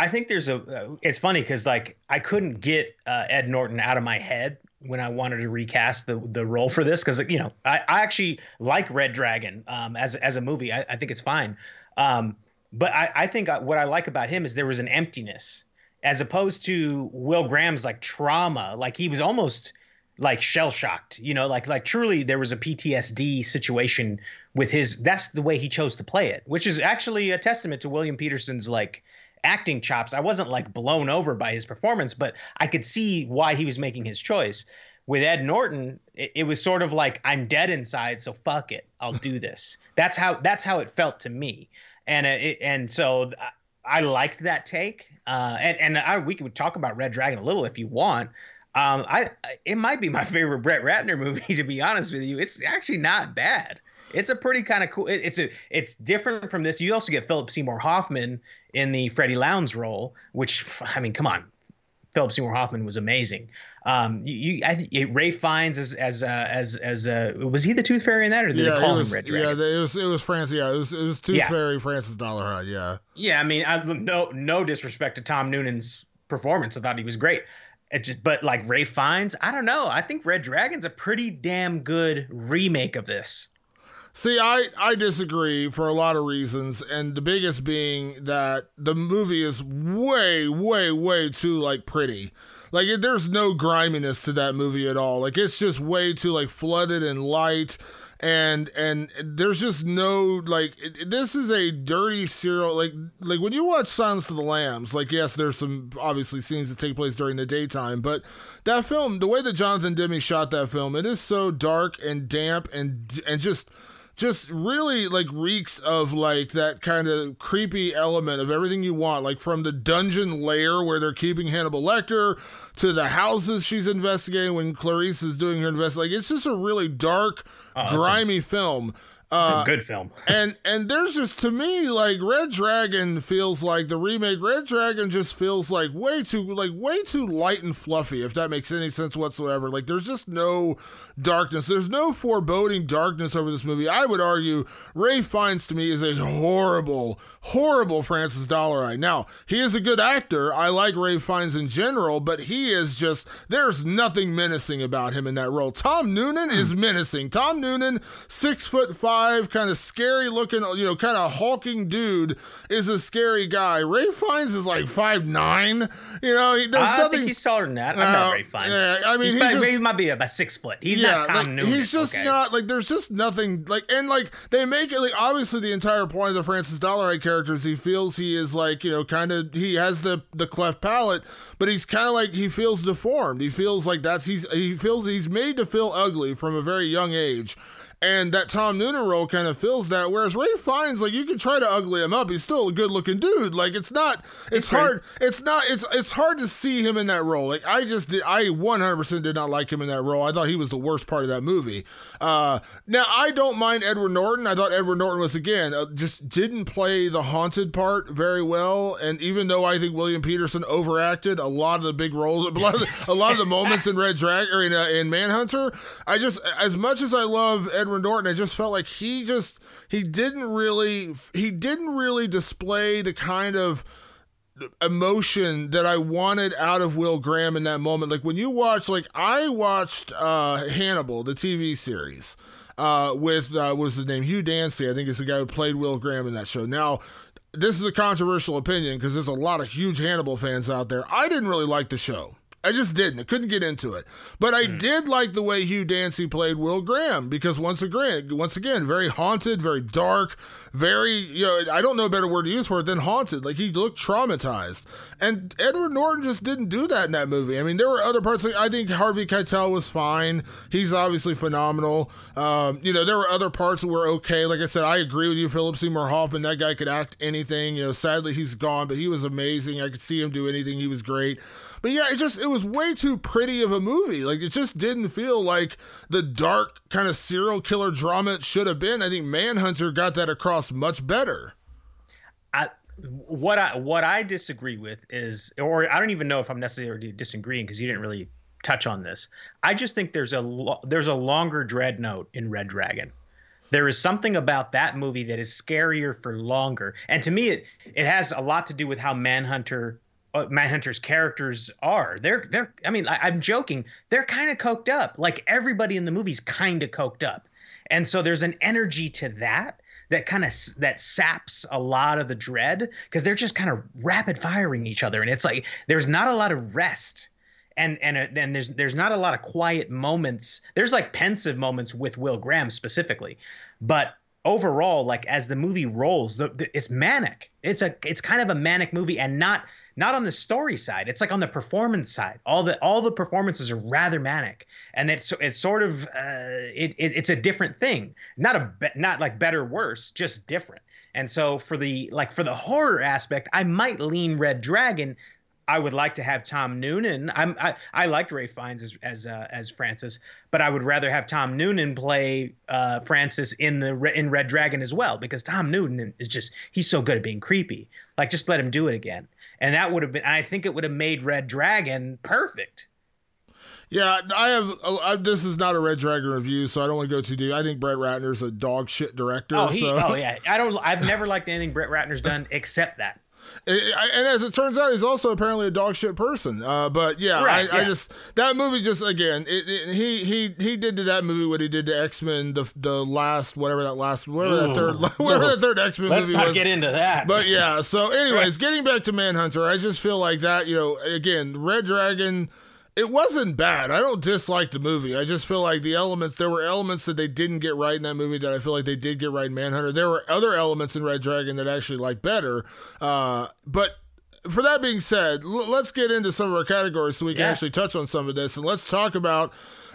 I think there's a. Uh, it's funny because like I couldn't get uh, Ed Norton out of my head when I wanted to recast the the role for this because you know I, I actually like Red Dragon um, as as a movie. I, I think it's fine, um, but I, I think what I like about him is there was an emptiness as opposed to Will Graham's like trauma. Like he was almost like shell shocked, you know, like like truly there was a PTSD situation with his. That's the way he chose to play it, which is actually a testament to William Petersen's like acting chops. I wasn't like blown over by his performance, but I could see why he was making his choice. With Ed Norton, it, it was sort of like I'm dead inside, so fuck it, I'll do this. That's how that's how it felt to me, and uh, it, and so I, I liked that take. Uh, and and I, we could talk about Red Dragon a little if you want. Um, I it might be my favorite Brett Ratner movie to be honest with you. It's actually not bad. It's a pretty kind of cool. It, it's a it's different from this. You also get Philip Seymour Hoffman in the Freddy Lounds role, which I mean, come on, Philip Seymour Hoffman was amazing. Um, you, you I think Ralph Fiennes as as uh, as as uh, was he the Tooth Fairy in that, or did they call was, him Red Dragon? yeah, it was it was Francis. Yeah, it was it was Tooth Yeah. Fairy Francis Dolarhyde. Yeah, Yeah, I mean, I, no no disrespect to Tom Noonan's performance. I thought he was great. It just, but like Ralph Fiennes, I don't know. I think Red Dragon's a pretty damn good remake of this. See, I, I disagree for a lot of reasons, and the biggest being that the movie is way, way, way too like pretty. Like it, there's no griminess to that movie at all. Like it's just way too like flooded and light. and and there's just no like it, this is a dirty serial like like when you watch Silence of the Lambs like yes there's some obviously scenes that take place during the daytime but that film the way that Jonathan Demme shot that film it is so dark and damp and and just just really like reeks of like that kind of creepy element of everything you want, like from the dungeon lair where they're keeping Hannibal Lecter to the houses she's investigating when Clarice is doing her investigation. Like it's just a really dark, Oh, grimy film. It's Uh, a good film. and and there's just to me like Red Dragon feels like the remake. Red Dragon just feels like way too like way too light and fluffy. If that makes any sense whatsoever. Like there's just no darkness. There's no foreboding darkness over this movie. I would argue Ralph Fiennes to me is a horrible, horrible Francis Dolarhyde. Now he is a good actor. I like Ralph Fiennes in general, but he is just there's nothing menacing about him in that role. Tom Noonan is menacing. Tom Noonan, six foot five, kind of scary looking, you know, kind of hulking dude, is a scary guy. Ralph Fiennes is like five nine. You know, there's I nothing. think he's taller than that. I'm Uh, not Ralph Fiennes. yeah, I mean, he's, he's just- maybe might be about six foot. He's not Tom like, Noonan. He's just okay? not like there's just nothing like and like they make it like obviously the entire point of the Francis Dolarhyde character is he feels he is like you know kind of he has the the cleft palate but he's kind of like he feels deformed he feels like that's he's he feels he's made to feel ugly from a very young age and that Tom Noonan role kind of fills that. Whereas Ralph Fiennes, like you can try to ugly him up, he's still a good looking dude. Like it's not, it's great. hard, it's not, it's it's hard to see him in that role. Like I just did, I 100% did not like him in that role. I thought he was the worst part of that movie. Uh, now I don't mind Edward Norton. I thought Edward Norton was again uh, just didn't play the haunted part very well. And even though I think William Petersen overacted a lot of the big roles, a lot of the, a lot of the moments in Red Drag or in uh, in Manhunter, I just as much as I love Edward Norton, I just felt like he just he didn't really he didn't really display the kind of emotion that I wanted out of Will Graham in that moment. Like when you watch, like I watched uh Hannibal, the TV series, uh with uh what was his name? Hugh Dancy, I think is the guy who played Will Graham in that show. Now this is a controversial opinion because there's a lot of huge Hannibal fans out there. I didn't really like the show. I just didn't. I couldn't get into it. But I did like the way Hugh Dancy played Will Graham because once again, once again, very haunted, very dark, very you know, I don't know a better word to use for it than haunted. Like he looked traumatized. And Edward Norton just didn't do that in that movie. I mean, there were other parts. Like, I think Harvey Keitel was fine. He's obviously phenomenal. Um, you know, there were other parts that were okay. Like I said, I agree with you, Philip Seymour Hoffman. That guy could act anything. You know, sadly he's gone, but he was amazing. I could see him do anything. He was great. But yeah, it just it was way too pretty of a movie. Like it just didn't feel like the dark kind of serial killer drama it should have been. I think Manhunter got that across much better. I, what I what I disagree with is, or I don't even know if I'm necessarily disagreeing because you didn't really touch on this. I just think there's a lo- there's a longer dread note in Red Dragon. There is something about that movie that is scarier for longer, and to me, it it has a lot to do with how Manhunter. Uh, Manhunter's characters are. They're they're I mean I, I'm joking. They're kind of coked up. Like everybody in the movie's kind of coked up. And so there's an energy to that that kind of that saps a lot of the dread because they're just kind of rapid firing each other. And it's like there's not a lot of rest. And and uh, then there's there's not a lot of quiet moments. There's like pensive moments with will graham specifically. But overall like as the movie rolls the, the, it's manic. It's a it's kind of a manic movie and not not on the story side it's like on the performance side. All the all the performances are rather manic and it's it's sort of uh, it, it it's a different thing. Not a not like better worse just different. And so for the like for the horror aspect i might lean red dragon. I would like to have Tom Noonan. I'm I, I liked Ralph Fiennes as as uh, as Francis, but I would rather have Tom Noonan play uh, Francis in the in Red Dragon as well because Tom Noonan is just he's so good at being creepy. Like just let him do it again, and that would have been. I think it would have made Red Dragon perfect. Yeah, I have. I, this is not a Red Dragon review, so I don't want to go too deep. I think Brett Ratner's a dog shit director. Oh, he, so. oh yeah. I don't. I've never liked anything Brett Ratner's done except that. And, and as it turns out, he's also apparently a dog shit person. Uh, but yeah, Right, I, I just that movie just again, it, it, he he he did to that movie what he did to X Men, the the last whatever that last whatever that third whatever that third X Men Let's movie not was. get into that. But yeah, so anyways, getting back to Manhunter, I just feel like that, you know, again, Red Dragon It wasn't bad. I don't dislike the movie. I just feel like the elements there were elements that they didn't get right in that movie that I feel like they did get right in Manhunter. There were other elements in Red Dragon that I actually like better. Uh, but for that being said, l- let's get into some of our categories so we can Yeah. actually touch on some of this and let's talk about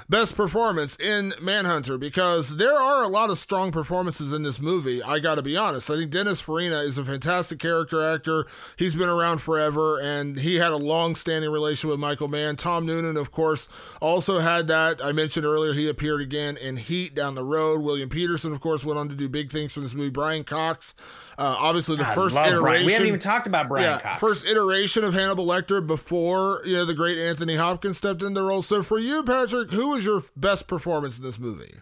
best performance in Manhunter because there are a lot of strong performances in this movie. I got to be honest. I think Dennis Farina is a fantastic character actor. He's been around forever and he had a long-standing relation with Michael Mann. Tom Noonan, of course, also had that. I mentioned earlier he appeared again in Heat down the road. William Petersen, of course, went on to do big things for this movie. Brian Cox, uh, obviously the I first iteration. Brian. We haven't even talked about Brian yeah, Cox. first iteration of Hannibal Lecter before you know the great Anthony Hopkins stepped into the role. So for you, Patrick, who was your best performance in this movie?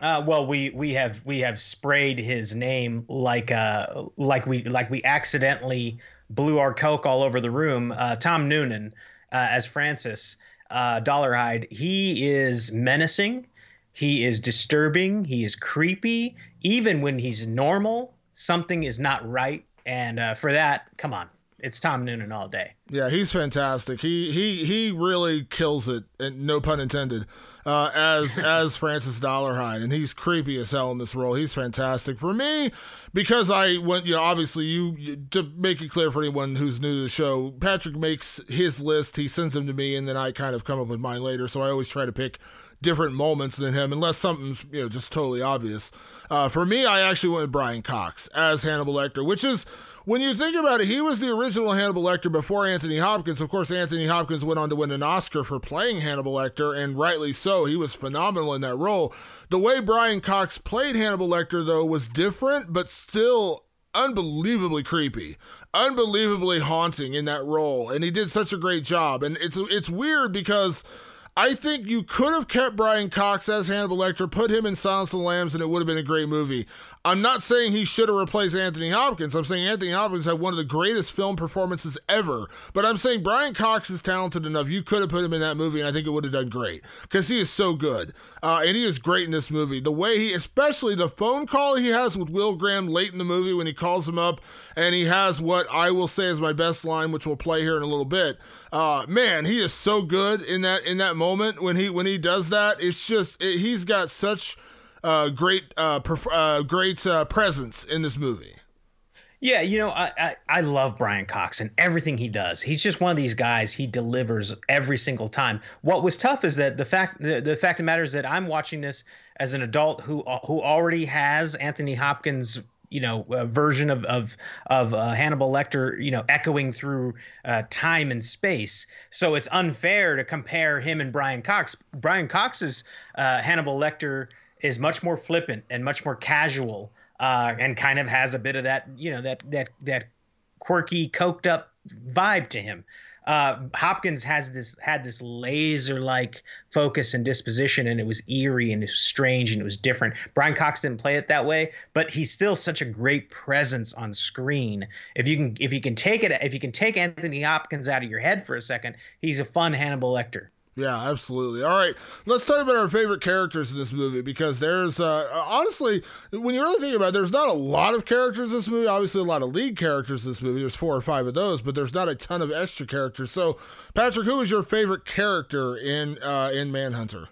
Uh, well, we we have we have sprayed his name like uh like we like we accidentally blew our coke all over the room. Uh, Tom Noonan uh, as Francis uh, Dolarhyde. He is menacing. He is disturbing. He is creepy. Even when he's normal, something is not right. And uh, for that, come on, it's Tom Noonan all day. Yeah, he's fantastic. He he he really kills it, and no pun intended. Uh, as as Francis Dolarhyde, and he's creepy as hell in this role. He's fantastic for me because I went. You know, obviously, you, you to make it clear for anyone who's new to the show. Patrick makes his list. He sends them to me, and then I kind of come up with mine later. So I always try to pick different moments than him, unless something's you know just totally obvious. Uh, for me, I actually went with Brian Cox as Hannibal Lecter, which is when you think about it, he was the original Hannibal Lecter before Anthony Hopkins. Of course, Anthony Hopkins went on to win an Oscar for playing Hannibal Lecter, and rightly so. He was phenomenal in that role. The way Brian Cox played Hannibal Lecter, though, was different, but still unbelievably creepy, unbelievably haunting in that role, and he did such a great job. And it's it's weird because. I think you could have kept Brian Cox as Hannibal Lecter, put him in Silence of the Lambs, and it would have been a great movie. I'm not saying he should have replaced Anthony Hopkins. I'm saying Anthony Hopkins had one of the greatest film performances ever. But I'm saying Brian Cox is talented enough. You could have put him in that movie, and I think it would have done great because he is so good. Uh, and he is great in this movie. The way he, especially the phone call he has with Will Graham late in the movie when he calls him up, and he has what I will say is my best line, which we'll play here in a little bit. Uh, man, he is so good in that in that moment when he when he does that. It's just it, he's got such uh, great uh, perf- uh, great uh, presence in this movie. Yeah, you know, I, I I love Brian Cox and everything he does. He's just one of these guys. He delivers every single time. What was tough is that the fact the, the fact of the matter is that I'm watching this as an adult who who already has Anthony Hopkins you know uh, version of of of uh, Hannibal Lecter you know echoing through uh, time and space so it's unfair to compare him and Brian Cox Brian Cox's uh, Hannibal Lecter is much more flippant and much more casual uh, and kind of has a bit of that you know that that that quirky coked up vibe to him uh, Hopkins has this had this laser like focus and disposition, and it was eerie and it was strange and it was different. Brian Cox didn't play it that way, but he's still such a great presence on screen. If you can if you can take it if you can take Anthony Hopkins out of your head for a second, he's a fun Hannibal Lecter. Yeah, absolutely. All right, let's talk about our favorite characters in this movie because there's uh, honestly, when you really think about it, there's not a lot of characters in this movie. Obviously, a lot of lead characters in this movie. There's four or five of those, but there's not a ton of extra characters. So, Patrick, who is your favorite character in uh, in Manhunter?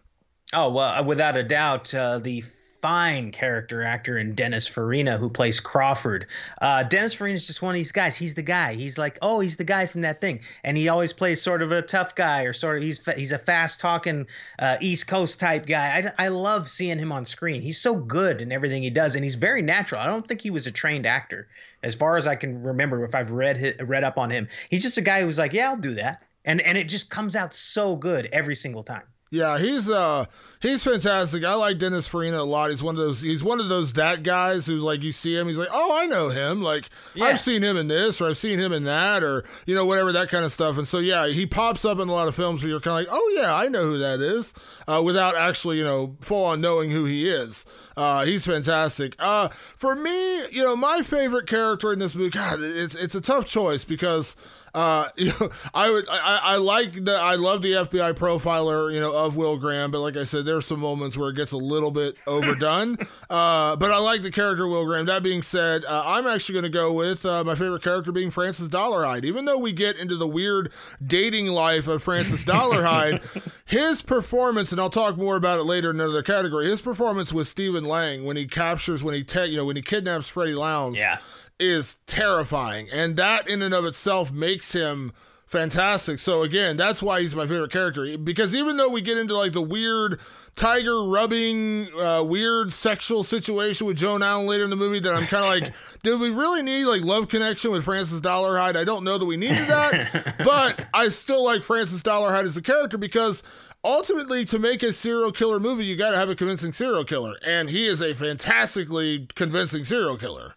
Oh well, without a doubt, uh, the fine character actor in Dennis Farina who plays Crawford. Uh, Dennis Farina is just one of these guys. He's the guy. He's like, oh, he's the guy from that thing, and he always plays sort of a tough guy or sort of he's he's a fast talking uh, East Coast type guy. I, I love seeing him on screen. He's so good in everything he does, and he's very natural. I don't think he was a trained actor, as far as I can remember. If I've read read up on him, he's just a guy who's like, yeah, I'll do that, and and it just comes out so good every single time. Yeah, he's uh he's fantastic. I like Dennis Farina a lot. He's one of those he's one of those that guys who's like you see him, he's like, Oh, I know him. Like Yeah. I've seen him in this or I've seen him in that or you know, whatever that kind of stuff. And so yeah, he pops up in a lot of films where you're kinda like, Oh yeah, I know who that is, uh, without actually, you know, full on knowing who he is. Uh, he's fantastic. Uh, for me, you know, my favorite character in this movie, God, it's it's a tough choice because Uh, you know, I would, I, I like the, I love the FBI profiler, you know, of Will Graham, but like I said, there's some moments where it gets a little bit overdone. uh, but I like the character Will Graham. That being said, uh, I'm actually going to go with uh, my favorite character being Francis Dolarhyde. Even though we get into the weird dating life of Francis Dolarhyde, his performance, and I'll talk more about it later in another category. His performance with Stephen Lang when he captures, when he, te- you know, when he kidnaps Freddy Lounds. Yeah. Is terrifying, and that in and of itself makes him fantastic. So again, that's why he's my favorite character because even though we get into like the weird tiger rubbing, uh, weird sexual situation with Joan Allen later in the movie, that I'm kind of like, did we really need like love connection with Francis Dolarhyde? I don't know that we needed that, but I still like Francis Dolarhyde as a character because ultimately to make a serial killer movie you got to have a convincing serial killer and he is a fantastically convincing serial killer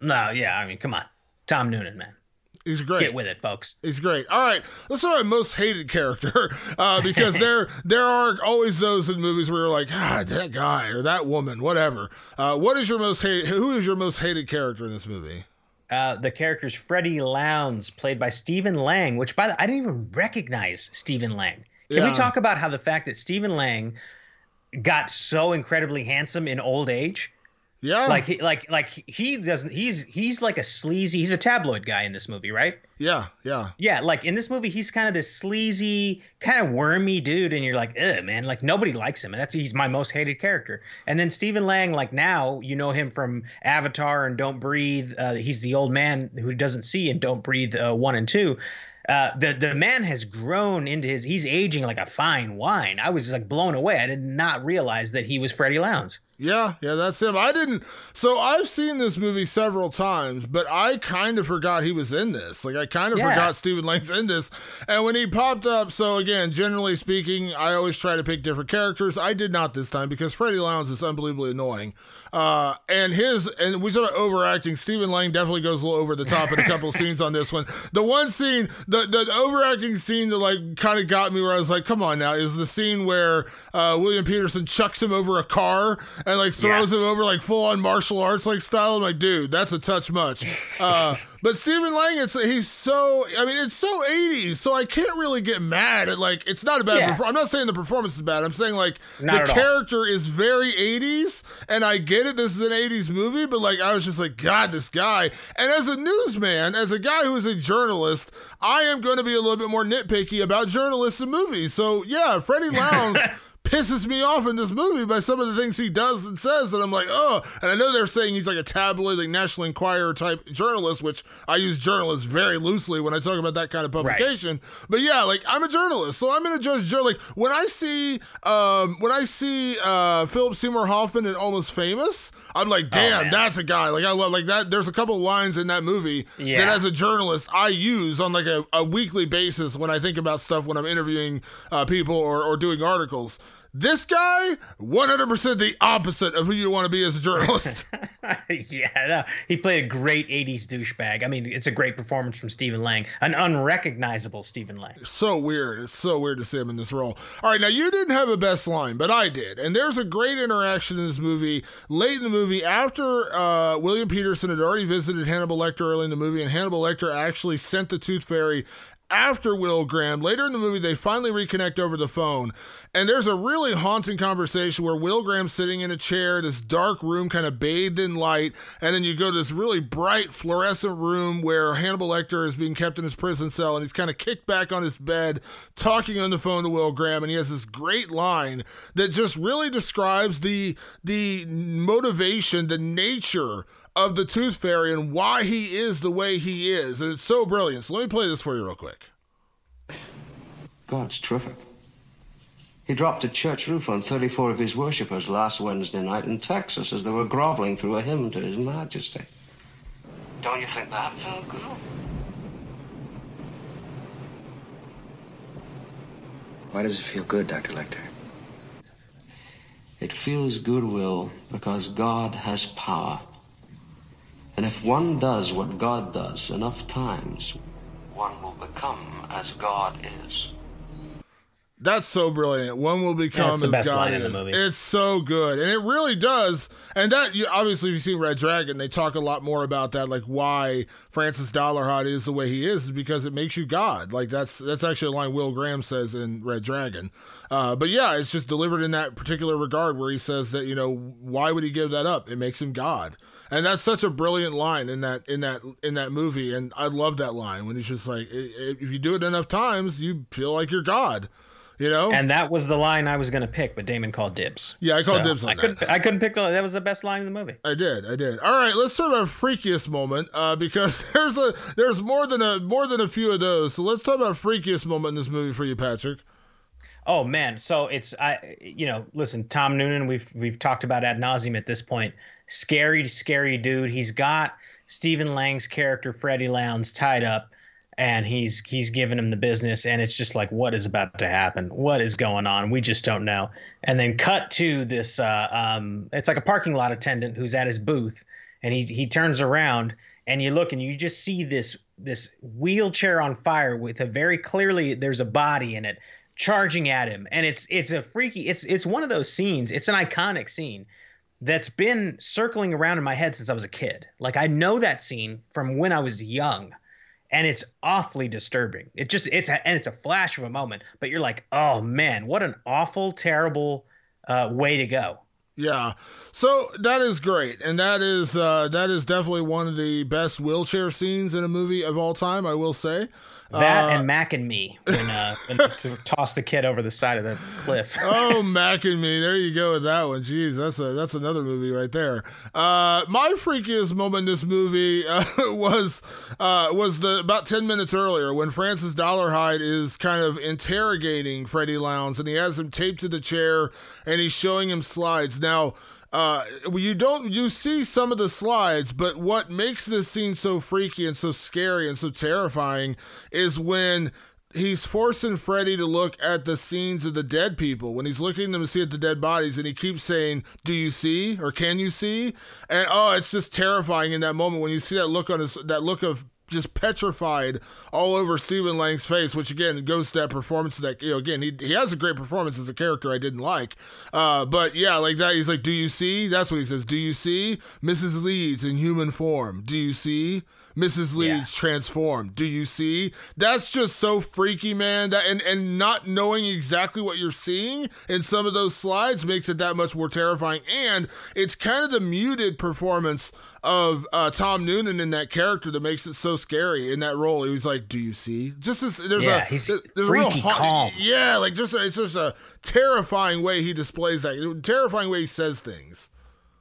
No, yeah, I mean, come on. Tom Noonan, man. he's great Get with it, folks. He's great. All right, let's talk about most hated character uh, because there there are always those in movies where you're like, ah, that guy or that woman, whatever. Uh, what is your most hated? Who is your most hated character in this movie? Uh, the character's Freddy Lounds, played by Stephen Lang, which by the way, I didn't even recognize Stephen Lang. Can Yeah. we talk about how the fact that Stephen Lang got so incredibly handsome in old age? Yeah, Like he like like he doesn't he's he's like a sleazy he's a tabloid guy in this movie, right? yeah, yeah, Yeah, like in this movie, he's kind of this sleazy, kind of wormy dude, and you're like, ugh, man, like nobody likes him, and that's he's my most hated character. And then Stephen Lang, like now, you know him from Avatar and Don't Breathe. Uh, he's the old man who doesn't see and Don't Breathe uh, one and two. Uh, the the man has grown into his. He's aging like a fine wine. I was just like blown away. I did not realize that he was Freddy Lounds. yeah, yeah. That's him. I didn't. So I've seen this movie several times, but I kind of forgot he was in this. Like I kind of Yeah. forgot Stephen Lang's in this. And when he popped up, so again, generally speaking, I always try to pick different characters. I did not this time because Freddy Lounds is unbelievably annoying. Uh, and his and we talk about overacting. Stephen Lang definitely goes a little over the top in a couple of scenes on this one. The one scene, the the overacting scene that like kind of got me where I was like, come on now, is the scene where uh, William Petersen chucks him over a car and like throws him over like full on martial arts like style. I'm like, dude, that's a touch much. Uh, but Stephen Lang, it's he's so I mean, it's so 80s, so I can't really get mad at like it's not a bad. Yeah. perfor- I'm not saying the performance is bad. I'm saying like Not the at all. character is very 80s, and I get it. This is an 80s movie, but like I was just like, God, this guy. And as a newsman, as a guy who is a journalist, I am going to be a little bit more nitpicky about journalists and movies. So yeah, Freddie Lounds. Pisses me off in this movie by some of the things he does and says that I'm like, oh, and I know they're saying he's like a tabloid, like National Enquirer type journalist, which I use journalist very loosely when I talk about that kind of publication. But yeah, like I'm a journalist, so I'm gonna judge like when I see um when I see uh Philip Seymour Hoffman in Almost Famous, I'm like, damn, man. that's a guy. Like I love like that. There's a couple lines in that movie that as a journalist I use on like a, a weekly basis when I think about stuff when I'm interviewing uh, people or, or doing articles. This guy, 100% the opposite of who you want to be as a journalist. yeah, no, he played a great '80s douchebag. I mean, it's a great performance from Stephen Lang, an unrecognizable Stephen Lang. so weird. It's so weird to see him in this role. All right, now you didn't have a best line, but I did. And there's a great interaction in this movie late in the movie after uh, William Petersen had already visited Hannibal Lecter early in the movie, and Hannibal Lecter actually sent the Tooth Fairy after Will Graham. Later in the movie, they finally reconnect over the phone. And there's a really haunting conversation where Will Graham's sitting in a chair, this dark room kind of bathed in light. And then you go to this really bright fluorescent room where Hannibal Lecter is being kept in his prison cell and he's kind of kicked back on his bed, talking on the phone to Will Graham. And he has this great line that just really describes the, the motivation, the nature of the Tooth Fairy and why he is the way he is. And it's so brilliant. So let me play this for you real quick. God's terrific. He dropped a church roof on 34 of his worshippers last Wednesday night in Texas as they were groveling through a hymn to His Majesty. Don't you think that felt good? Why does it feel good, Dr. Lecter? It feels goodwill because God has power. And if one does what God does enough times, one will become as God is. That's so brilliant. One will become the as God is. It's so good, and it really does. And that you obviously, if you've seen Red Dragon, they talk a lot more about that, like why Francis Dolarhyde is the way he is, is because it makes you God. Like that's that's actually a line Will Graham says in Red Dragon. Uh, but yeah, it's just delivered in that particular regard where he says that you know why would he give that up? It makes him God. And that's such a brilliant line in that in that in that movie, and I love that line when he's just like, "I- I- if you do it enough times, you feel like you're God, you know. And that was the line I was going to pick, but Damon called dibs. Yeah, I called dibs on I that. couldn't, I couldn't pick the, that was the best line in the movie. I did, I did. All right, let's talk about freakiest moment uh, because there's a there's more than a more than a few of those. So let's talk about freakiest moment in this movie for you, Patrick. Oh man, so it's I you know listen Tom Noonan we've we've talked about ad nauseum at this point. Scary, scary dude. He's got Stephen Lang's character Freddy Lounds tied up, and he's he's giving him the business, and it's just like what is about to happen? What is going on? We just don't know. And then cut to this. Uh, um, it's like a parking lot attendant who's at his booth, and he he turns around, and you look, and you just see this this wheelchair on fire with a very clearly there's a body in it charging at him and it's it's a freaky it's it's one of those scenes it's an iconic scene that's been circling around in my head since I was a kid like I know that scene from when I was young and it's awfully disturbing it just it's a, and it's a flash of a moment but you're like oh man what an awful terrible uh, way to go Yeah, so that is great, and that is uh, that is definitely one of the best wheelchair scenes in a movie of all time. I will say. That Uh, and Mac and me when uh when to toss the kid over the side of the cliff oh, Mac and me. There you go with that one. Jeez, that's a that's another movie right there. Uh, my freakiest moment in this movie uh, was uh, was the about ten minutes earlier when Francis Dolarhyde is kind of interrogating Freddy Lounds and he has him taped to the chair and he's showing him slides. Now, uh, you don't you see some of the slides, but what makes this scene so freaky and so scary and so terrifying is when he's forcing Freddy to look at the scenes of the dead people when he's looking them to see at the dead bodies and he keeps saying, Do you see? or can you see? And oh, it's just terrifying in that moment when you see that look on his that look of just petrified all over Stephen Lang's face, which again goes to that performance that you know, again, he he has a great performance as a character I didn't like. Uh but yeah, like that, he's like, Do you see? That's what he says. Do you see? Mrs. Leeds in human form. Do you see? Mrs. Leeds transformed. Do you see? That's just so freaky, man. That and and not knowing exactly what you're seeing in some of those slides makes it that much more terrifying. And it's kind of the muted performance of uh, Tom Noonan in that character that makes it so scary in that role. He was like, "Do you see?" Just this, there's Yeah, a he's there's a real calm. Yeah, like just it's just a terrifying way he displays that. Terrifying way he says things.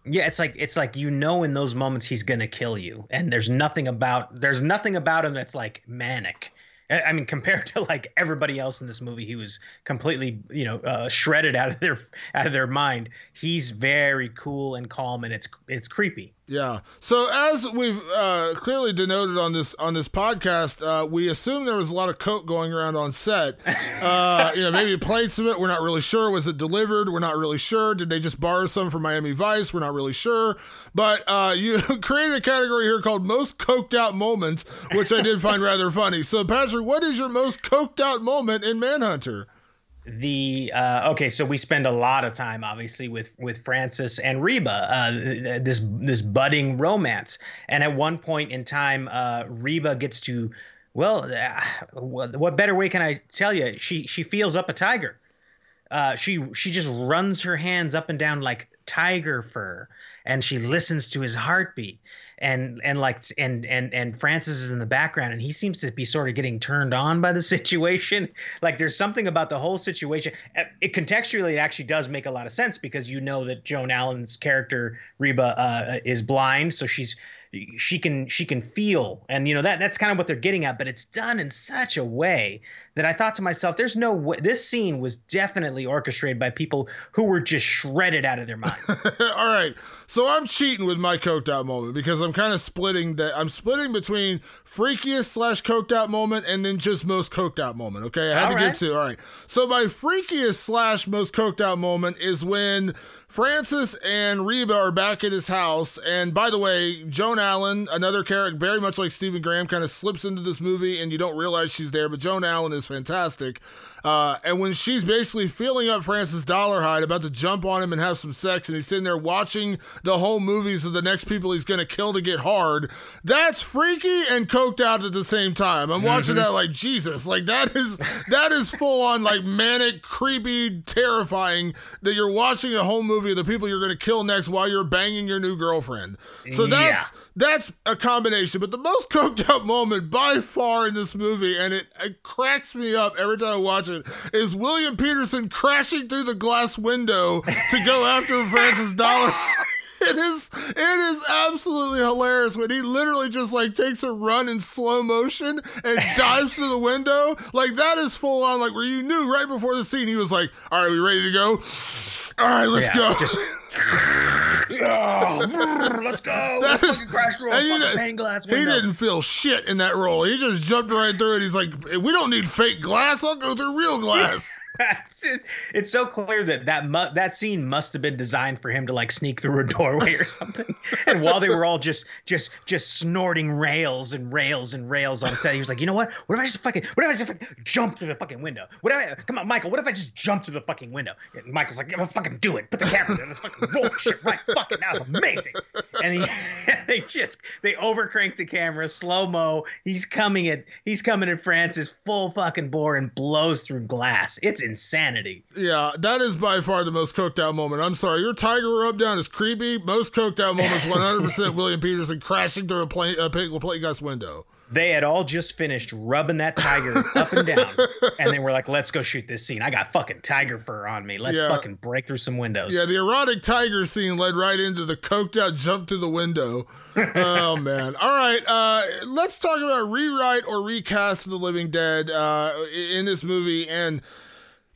Yeah, it's like it's like you know in those moments he's gonna kill you, and there's nothing about there's nothing about him that's like manic. I I mean, compared to like everybody else in this movie, he was completely you know uh, shredded out of their out of their mind. He's very cool and calm, and it's it's creepy. Yeah. So as we've uh, clearly denoted on this on this podcast, uh, we assume there was a lot of coke going around on set. Uh, you know, maybe played of it. We're not really sure. Was it delivered? We're not really sure. Did they just borrow some from Miami Vice? We're not really sure. But uh, you created a category here called most coked out moments, which I did find rather funny. So Patrick, what is your most coked out moment in Manhunter? The uh, okay so we spend a lot of time obviously with with francis and reba uh, this this budding romance. And at one point in time uh, reba gets to well uh, what better way can i tell you? She she feels up a tiger. Uh, she she just runs her hands up and down like tiger fur and she listens to his heartbeat and and like and and and Francis is in the background and he seems to be sort of getting turned on by the situation. Like there's something about the whole situation. Uh, it contextually it actually does make a lot of sense because you know that Joan Allen's character Reba uh, is blind so she's she can she can feel. And you know that that's kind of what they're getting at but it's done in such a way that I thought to myself there's no way this scene was definitely orchestrated by people who were just shredded out of their minds All right. So I'm cheating with my coked out moment because I'm kind of splitting that. I'm splitting between freakiest slash coked out moment and then just most coked out moment. Okay. I had All to right. give two. All right. So my freakiest slash most coked out moment is when Francis and Reba are back at his house. And by the way, Joan Allen, another character, very much like Stephen Graham, kind of slips into this movie and you don't realize she's there. But Joan Allen is fantastic. Uh, and when she's basically feeling up Francis Dolarhyde, about to jump on him and have some sex, and he's sitting there watching the whole movies of the next people he's going to kill to get hard, that's freaky and coked out at the same time. I'm watching that like Jesus, like that is that is full on like manic, creepy, terrifying that you're watching a whole movie of the people you're going to kill next while you're banging your new girlfriend. So that's Yeah. That's a combination. But the most coked up moment by far in this movie, and it, it cracks me up every time I watch it, is William Petersen crashing through the glass window to go after Francis Dollar. It is it is absolutely hilarious when he literally just like takes a run in slow motion and dives through the window. Like that is full on like where you knew right before the scene he was like, All right, we ready to go? All right, let's Yeah, go. just- oh, let's go. That Let's is- crash through a he pane glass He window. didn't feel shit in that role. He just jumped right through it. He's like, we don't need fake glass. I'll go through real glass. it's, just- it's so clear that that mu- that scene must have been designed for him to like sneak through a doorway or something. and while they were all just just just snorting rails and rails and rails on set, he was like, you know what? What if I just fucking what if I just jump through the fucking window? What if I come on, Michael? What if I just jump through the fucking window? And Michael's like, yeah, well, fucking do it. Put the camera there. Let's fucking roll shit right. Fucking that was amazing. And he, they just they overcrank the camera, slow mo. He's coming at he's coming at Francis full fucking bore and blows through glass. It's insanity. yeah, that is by far the most coked out moment. I'm sorry, your tiger rub down is creepy. Most coked out moments, 100% William Petersen crashing through a plane, a plate, plate glass window. They had all just finished rubbing that tiger up and down, and they were like, "Let's go shoot this scene. I got fucking tiger fur on me. Let's Yeah. fucking break through some windows." Yeah, the erotic tiger scene led right into the coked out jump through the window. oh man! All right, uh, let's talk about rewrite or recast of the Living Dead uh, in this movie. And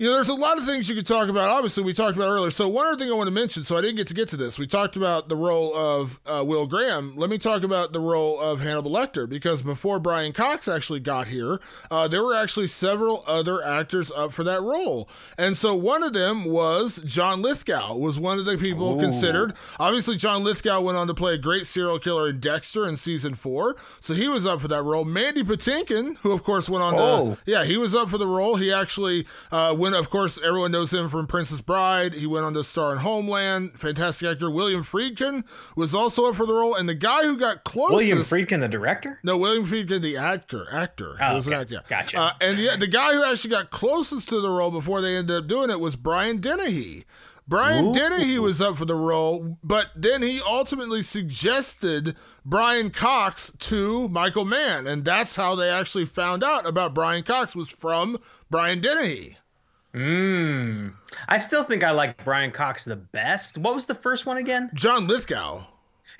you know, there's a lot of things you could talk about. Obviously, we talked about earlier. So one other thing I want to mention. So I didn't get to get to this. We talked about the role of uh, Will Graham. Let me talk about the role of Hannibal Lecter because before Brian Cox actually got here, uh, there were actually several other actors up for that role. And so one of them was John Lithgow. Was one of the people considered. Obviously, John Lithgow went on to play a great serial killer in Dexter in season four, so he was up for that role. Mandy Patinkin, who of course went on Oh. to yeah, he was up for the role. He actually uh, went, of course, everyone knows him from Princess Bride. He went on to star in Homeland. Fantastic actor. William Friedkin was also up for the role. And the guy who got closest. William Friedkin, the director. No, William Friedkin, the actor. Actor. Oh, was an okay. actor, yeah. Gotcha. Uh, and the, the guy who actually got closest to the role before they ended up doing it was Brian Dennehy. Brian Ooh. Dennehy was up for the role, but then he ultimately suggested Brian Cox to Michael Mann, and that's how they actually found out about Brian Cox was from Brian Dennehy. Mm. I still think I like Brian Cox the best. What was the first one again? John Lithgow.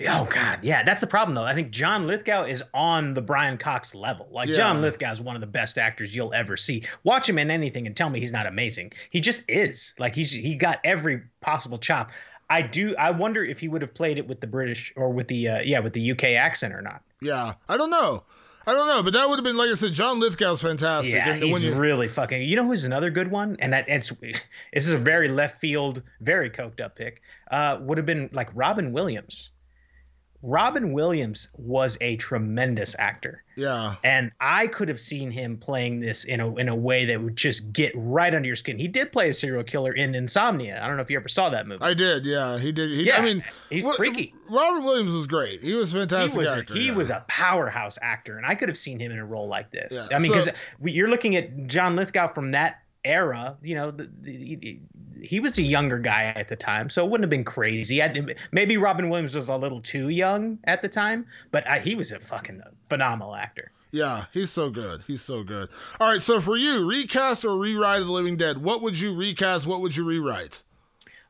Oh God, yeah, that's the problem though. I think John Lithgow is on the Brian Cox level. Like Yeah. John Lithgow is one of the best actors you'll ever see. Watch him in anything and tell me he's not amazing. He just is. Like he's he got every possible chop. I do. I wonder if he would have played it with the British or with the uh, yeah with the UK accent or not. Yeah, I don't know. I don't know, but that would have been like I said. John Lithgow's fantastic. Yeah, and he's when you, really fucking. You know who's another good one? And that it's this is a very left field, very coked up pick. Uh, would have been like Robin Williams. Robin Williams was a tremendous actor. yeah, And I could have seen him playing this in a in a way that would just get right under your skin. He did play a serial killer in Insomnia. I don't know if you ever saw that movie. I did. Yeah, he did. He, Yeah, I mean, he's Ro- freaky. Robert Williams was great. He was a he fantastic was actor. he yeah. was a powerhouse actor, and I could have seen him in a role like this. Yeah, I mean, so- because you're looking at John Lithgow from that era. You know, the, the, he was a younger guy at the time, so it wouldn't have been crazy. I, maybe Robin Williams was a little too young at the time, but I, he was a fucking phenomenal actor. Yeah, he's so good. He's so good. All right, so for you, recast or rewrite of the Living Dead, what would you recast? What would you rewrite?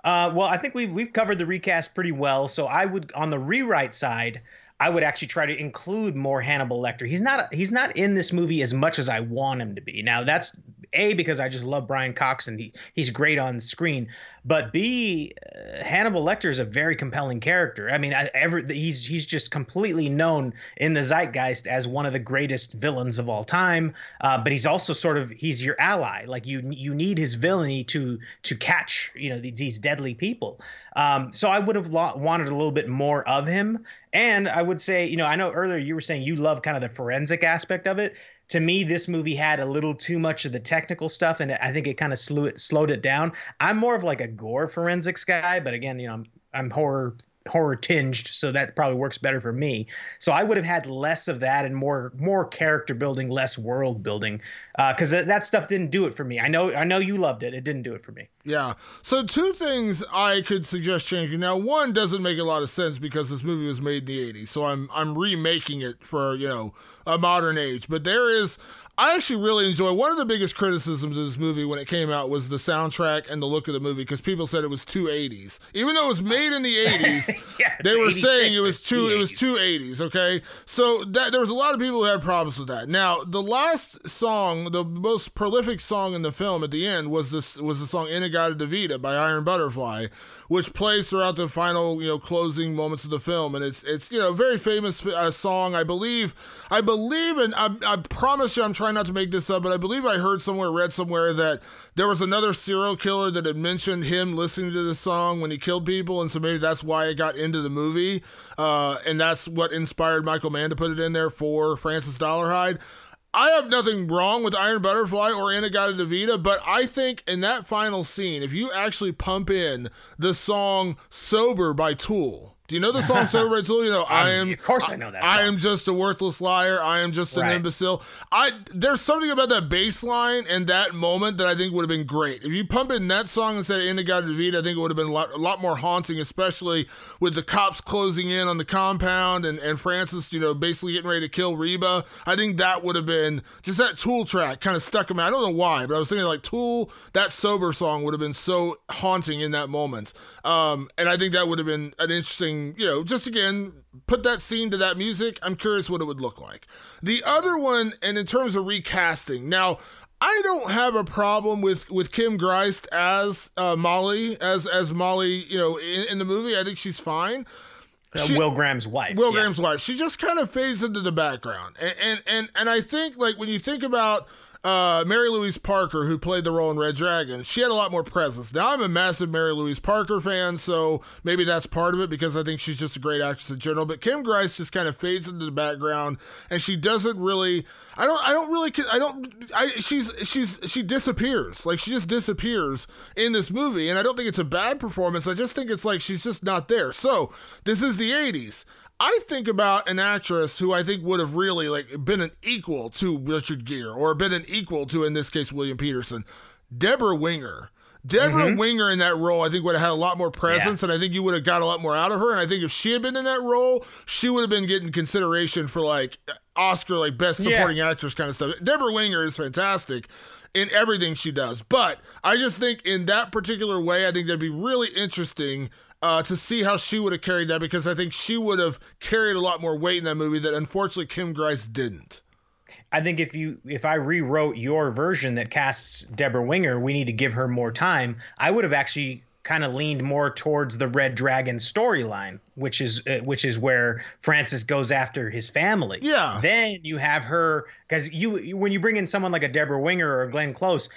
Uh, well, I think we've we've covered the recast pretty well. So I would on the rewrite side, I would actually try to include more Hannibal Lecter. He's not he's not in this movie as much as I want him to be. Now that's a because I just love Brian Cox and he he's great on screen, but B uh, Hannibal Lecter is a very compelling character. I mean, I, he's he's just completely known in the zeitgeist as one of the greatest villains of all time. Uh, but he's also sort of he's your ally. Like you you need his villainy to to catch you know these, these deadly people. Um, so I would have lo- wanted a little bit more of him. And I would say, you know, I know earlier you were saying you love kind of the forensic aspect of it to me, this movie had a little too much of the technical stuff, and I think it kind of slew it, slowed it down. I'm more of like a gore forensics guy, but again, you know, I'm, I'm horror horror tinged so that probably works better for me. So i would have had less of that and more more character building less world building because uh, that stuff didn't do it for me. I know i know you loved it. It didn't do it for me. Yeah. So two things i could suggest changing. Now one doesn't make a lot of sense because this movie was made in the 80s so i'm i'm remaking it for you know a modern age but there is I actually really enjoy one of the biggest criticisms of this movie when it came out was the soundtrack and the look of the movie because people said it was too 80s. Even though it was made in the 80s, yeah, they were saying it was too it was too 80s, okay? So that there was a lot of people who had problems with that. Now, the last song, the most prolific song in the film at the end was this was the song In-A-Gadda-Da-Vida by Iron Butterfly, which plays throughout the final, you know, closing moments of the film and it's it's you know, a very famous uh, song, I believe. I believe and I, I promise you I'm trying not to make this up, but I believe I heard somewhere, read somewhere that there was another serial killer that had mentioned him listening to the song when he killed people, and so maybe that's why it got into the movie, uh, and that's what inspired Michael Mann to put it in there for Francis Dolarhyde. I have nothing wrong with Iron Butterfly or In-A-Gadda-Da-Vida, but I think in that final scene, if you actually pump in the song Sober by Tool, do you know the song "Sober Until You Know"? I am. Of course, I know that. I song. am just a worthless liar. I am just an Right. imbecile. I there's something about that bass line and that moment that I think would have been great. If you pump in that song instead of "In-A-Gadda-Da-Vida," I think it would have been a lot, a lot more haunting, especially with the cops closing in on the compound and and Francis, you know, basically getting ready to kill Reba. I think that would have been just that Tool track kind of stuck in me. I don't know why, but I was thinking like Tool, that sober song would have been so haunting in that moment. Um, and I think that would have been an interesting, you know, just again, put that scene to that music. I'm curious what it would look like. The other one, and in terms of recasting, now I don't have a problem with with Kim Greist as uh, Molly, as as Molly, you know, in, in the movie. I think she's fine. Uh, She- Will Graham's wife. Will yeah. Graham's wife. She just kind of fades into the background, and and and, and I think like when you think about uh, Mary Louise Parker, who played the role in Red Dragon, she had a lot more presence. Now I'm a massive Mary Louise Parker fan, so maybe that's part of it because I think she's just a great actress in general. But Kim Greist just kind of fades into the background, and she doesn't really. I don't. I don't really. I don't. I. She's. She's. She disappears. Like she just disappears in this movie, and I don't think it's a bad performance. I just think it's like she's just not there. So this is the '80s. I think about an actress who I think would have really like been an equal to Richard Gere or been an equal to in this case William Petersen, Debra Winger. Debra mm-hmm. Winger in that role, I think would have had a lot more presence, and I think you would have got a lot more out of her. And I think if she had been in that role, she would have been getting consideration for like Oscar, like best Yeah. supporting actress kind of stuff. Debra Winger is fantastic in everything she does, but I just think in that particular way, I think that'd be really interesting uh, to see how she would have carried that because I think she would have carried a lot more weight in that movie that unfortunately Kim Greist didn't. I think if you if I rewrote your version that casts Debra Winger, we need to give her more time. I would have actually kind of leaned more towards the Red Dragon storyline, which is uh, which is where Francis goes after his family. Yeah. Then you have her because you when you bring in someone like a Debra Winger or a Glenn Close.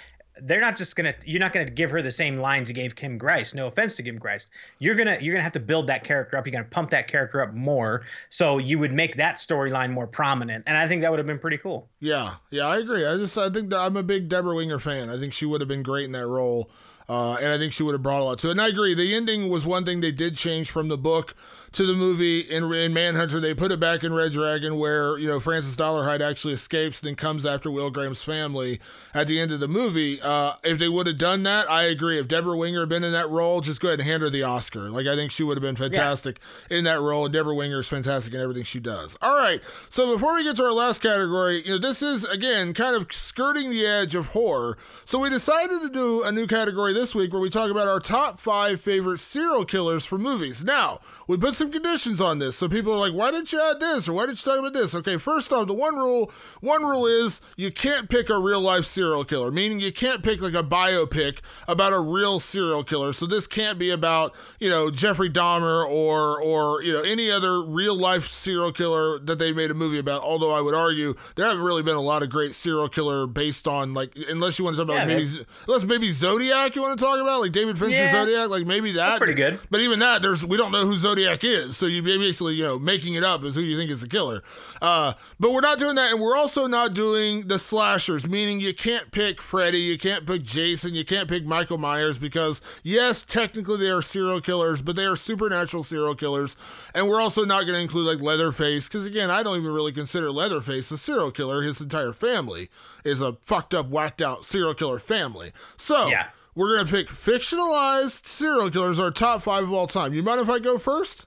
They're not just gonna. You're not gonna give her the same lines you gave Kim Greist. No offense to Kim Greist. You're gonna. You're gonna have to build that character up. You're gonna pump that character up more. So you would make that storyline more prominent. And I think that would have been pretty cool. Yeah, yeah, I agree. I just I think that I'm a big Debra Winger fan. I think she would have been great in that role. Uh, and I think she would have brought a lot to it. And I agree. The ending was one thing they did change from the book to the movie in, in Manhunter. They put it back in Red Dragon, where you know Francis Dolarhyde actually escapes and then comes after Will Graham's family at the end of the movie. Uh, if they would have done that, I agree. If Debra Winger had been in that role, just go ahead and hand her the Oscar. Like I think she would have been fantastic in that role. And Debra Winger is fantastic in everything she does. All right. So before we get to our last category, you know this is again kind of skirting the edge of horror. So we decided to do a new category this week where we talk about our top five favorite serial killers from movies. Now, we put some conditions on this, so people are like, "Why didn't you add this?" or "Why didn't you talk about this?" Okay, first off, the one rule, one rule is you can't pick a real life serial killer, meaning you can't pick like a biopic about a real serial killer. So this can't be about you know Jeffrey Dahmer or or you know any other real life serial killer that they made a movie about. Although I would argue there haven't really been a lot of great serial killer based on like unless you want to talk about Yeah, maybe unless maybe Zodiac you want to talk about like David Fincher Yeah. Zodiac like maybe that pretty good. but even that there's we don't know who Zodiac is so you basically you know making it up as who you think is the killer uh but we're not doing that and we're also not doing the slashers meaning you can't pick Freddy you can't pick Jason you can't pick Michael Myers because yes technically they are serial killers but they are supernatural serial killers and we're also not going to include like Leatherface because again I don't even really consider Leatherface a serial killer his entire family is a fucked up whacked out serial killer family so Yeah. we're gonna pick fictionalized serial killers, our top five of all time. You mind if I go first?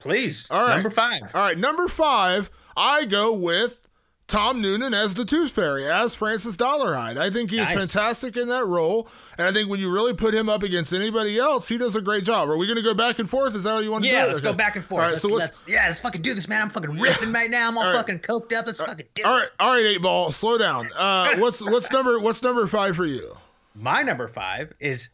Please. All right. Number five. All right, number five, I go with Tom Noonan as the Tooth Fairy, as Francis Dolarhyde. I think he's Nice. fantastic in that role, and I think when you really put him up against anybody else, he does a great job. Are we gonna go back and forth? Is that how you want to do Yeah, let's Okay. go back and forth. All right, let's, so let's. let's- yeah, let's fucking do this, man. I'm fucking ripping right now. I'm all, All right. fucking coked up. Let's fucking do All it. right, all right, eight ball, slow down. Uh, what's what's number what's number five for you? My number five is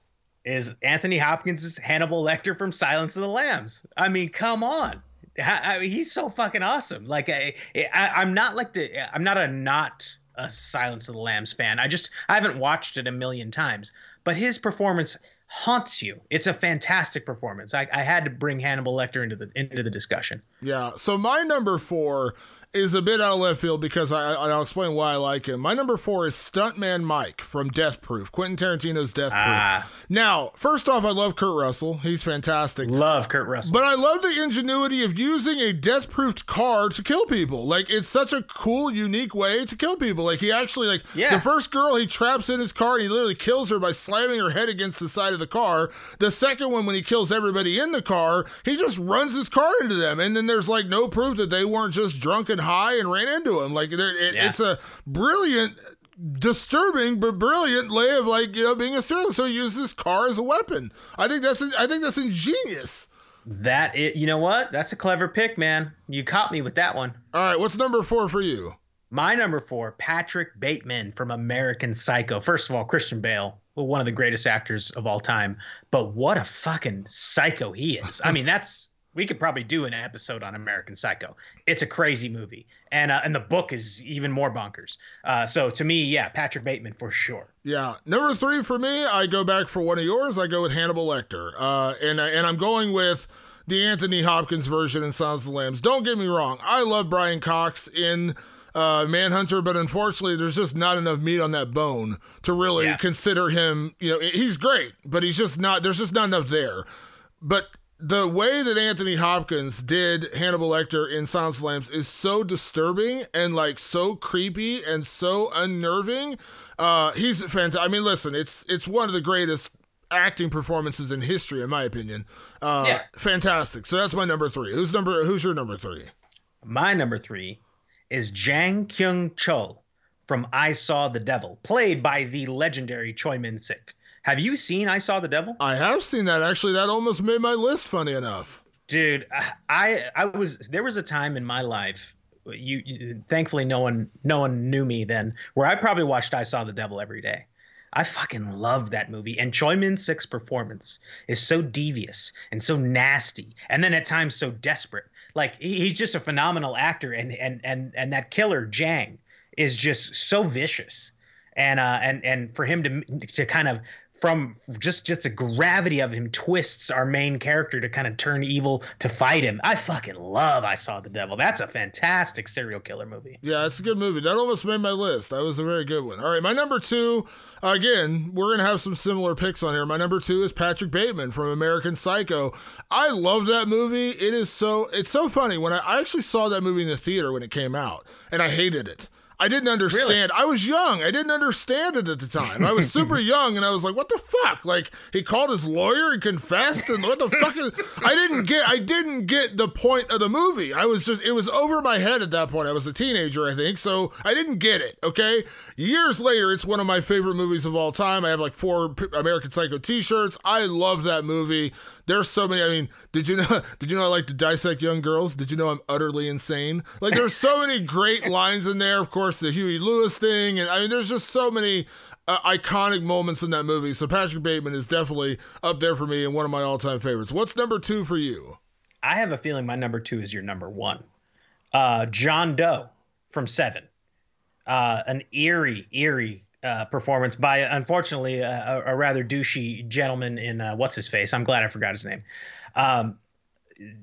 is Anthony Hopkins' Hannibal Lecter from Silence of the Lambs. I mean, come on. I mean, he's so fucking awesome. Like I, I, I'm not like the I'm not a not a Silence of the Lambs fan. I just I haven't watched it a million times, but his performance haunts you. It's a fantastic performance. I, I had to bring Hannibal Lecter into the into the discussion. Yeah. So my number four is a bit out of left field because I, I- I'll explain why I like him. My number four is Stuntman Mike from Death Proof, Quentin Tarantino's Death Ah. Proof. Now, first off, I love Kurt Russell. He's fantastic. Love Kurt Russell. But I love the ingenuity of using a death proofed car to kill people. Like it's such a cool, unique way to kill people. Like he actually like Yeah. the first girl he traps in his car and he literally kills her by slamming her head against the side of the car. The second one when he kills everybody in the car, he just runs his car into them. And then there's like no proof that they weren't just drunk high and ran into him. Like there- it, Yeah. it's a brilliant disturbing but brilliant way of like you know being a serial so he uses his car as a weapon i think that's i think that's ingenious that it, you know what? That's a clever pick, man. You caught me with that one. All right, what's number four for you? My number four, Patrick Bateman from American Psycho. First of all, Christian Bale, well, one of the greatest actors of all time. But what a fucking psycho he is. I mean, that's we could probably do an episode on American Psycho. It's a crazy movie, and uh, and the book is even more bonkers. Uh, so to me, yeah, Patrick Bateman for sure. Yeah, number three for me, I go back for one of yours. I go with Hannibal Lecter, uh, and and I'm going with the Anthony Hopkins version in Silence of the Lambs. Don't get me wrong, I love Brian Cox in uh, Manhunter, but unfortunately, there's just not enough meat on that bone to really Yeah. consider him. You know, he's great, but he's just not. There's just not enough there. But the way that Anthony Hopkins did Hannibal Lecter in Silence of the Lambs is so disturbing and like so creepy and so unnerving. Uh, he's fantastic. I mean, listen, it's it's one of the greatest acting performances in history, in my opinion. Uh, Yeah. fantastic. So that's my number three. Who's number? Who's your number three? My number three is Jang Kyung Chul from I Saw the Devil, played by the legendary Choi Min Sik. Have you seen I Saw the Devil? I have seen that. Actually, that almost made my list. Funny enough. dude i i was there was a time in my life you, you thankfully no one no one knew me then where i probably watched i saw the devil every day i fucking love that movie and choi min sik's performance is so devious and so nasty and then at times so desperate like he, he's just a phenomenal actor and and and and that killer jang is just so vicious and uh and and for him to to kind of from just just the gravity of him twists our main character to kind of turn evil to fight him. I fucking love I Saw the Devil. That's a fantastic serial killer movie. Yeah, it's a good movie. That almost made my list. That was a very good one. All right, my number two, again, we're going to have some similar picks on here. My number two is Patrick Bateman from American Psycho. I love that movie. It is so, it's so funny. When I, I actually saw that movie in the theater when it came out, and I hated it. I didn't understand. I was young. I didn't understand it at the time. I was super young, and I was like, "What the fuck?" Like he called his lawyer and confessed, and what the fuck is? I didn't get. I didn't get the point of the movie. I was just. It was over my head at that point. I was a teenager, I think, so I didn't get it. Okay. Years later, it's one of my favorite movies of all time. I have like four American Psycho T-shirts. I love that movie. There's so many. I mean, did you know? Did you know I like to dissect young girls? Did you know I'm utterly insane? Like, there's so many great lines in there. Of course, the Huey Lewis thing, and I mean, there's just so many uh, iconic moments in that movie. So Patrick Bateman is definitely up there for me and one of my all-time favorites. What's number two for you? I have a feeling my number two is your number one. Uh, John Doe from Seven. Uh, an eerie, eerie uh, performance by, unfortunately, a, a rather douchey gentleman in uh, what's his face. I'm glad I forgot his name. Um,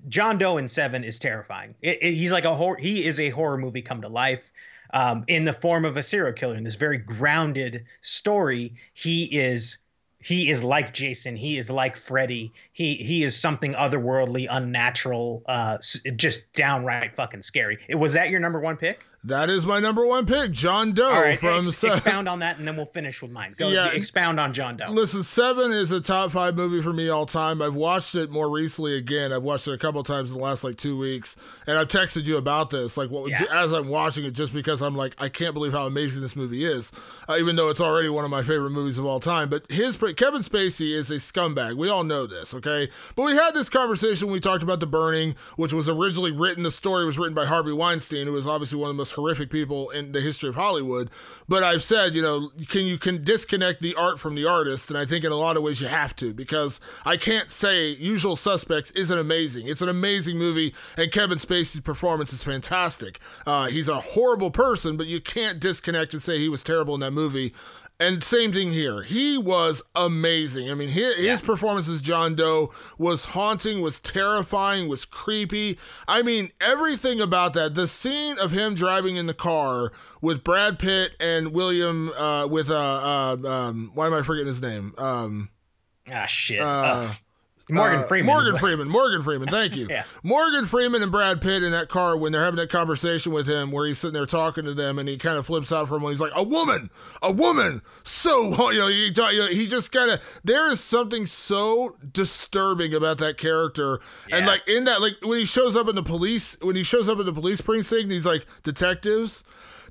John Doe in Seven is terrifying. It, it, he's like a. He is a horror movie come to life. Um, in the form of a serial killer in this very grounded story he is he is like Jason. He is like Freddy. He he is something otherworldly, unnatural, uh, just downright fucking scary. Was that your number one pick? That is my number one pick, John Doe All right, from ex- Se- expound on that, and then we'll finish with mine. Go Yeah. expound on John Doe. Listen, Seven is a top five movie for me all time. I've watched it more recently again. I've watched it a couple times in the last like two weeks, and I've texted you about this. Like, what Yeah. as I'm watching it, just because I'm like, I can't believe how amazing this movie is, uh, even though it's already one of my favorite movies of all time. But his Kevin Spacey is a scumbag. We all know this, okay? But we had this conversation. when We talked about The Burning, which was originally written. The story was written by Harvey Weinstein, who was obviously one of the most horrific people in the history of Hollywood. But I've said, you know, can you can disconnect the art from the artist, and I think in a lot of ways you have to because I can't say Usual Suspects isn't amazing. It's an amazing movie, and Kevin Spacey's performance is fantastic. Uh, he's a horrible person, but you can't disconnect and say he was terrible in that movie. And same thing here. He was amazing. I mean, his, his performance as John Doe was haunting, was terrifying, was creepy. I mean, everything about that. The scene of him driving in the car with Brad Pitt and William, uh, with uh, uh, um, why am I forgetting his name? Um, ah, shit. uh, Morgan uh, Freeman. Morgan Freeman. Morgan Freeman. Thank you. Yeah. Morgan Freeman and Brad Pitt in that car when they're having that conversation with him, where he's sitting there talking to them, and he kind of flips out from him. He's like, "A woman, a woman." So you know, he, you know, he just kind of there is something so disturbing about that character, and like in that, like when he shows up in the police, when he shows up in the police precinct, he's like, "Detectives,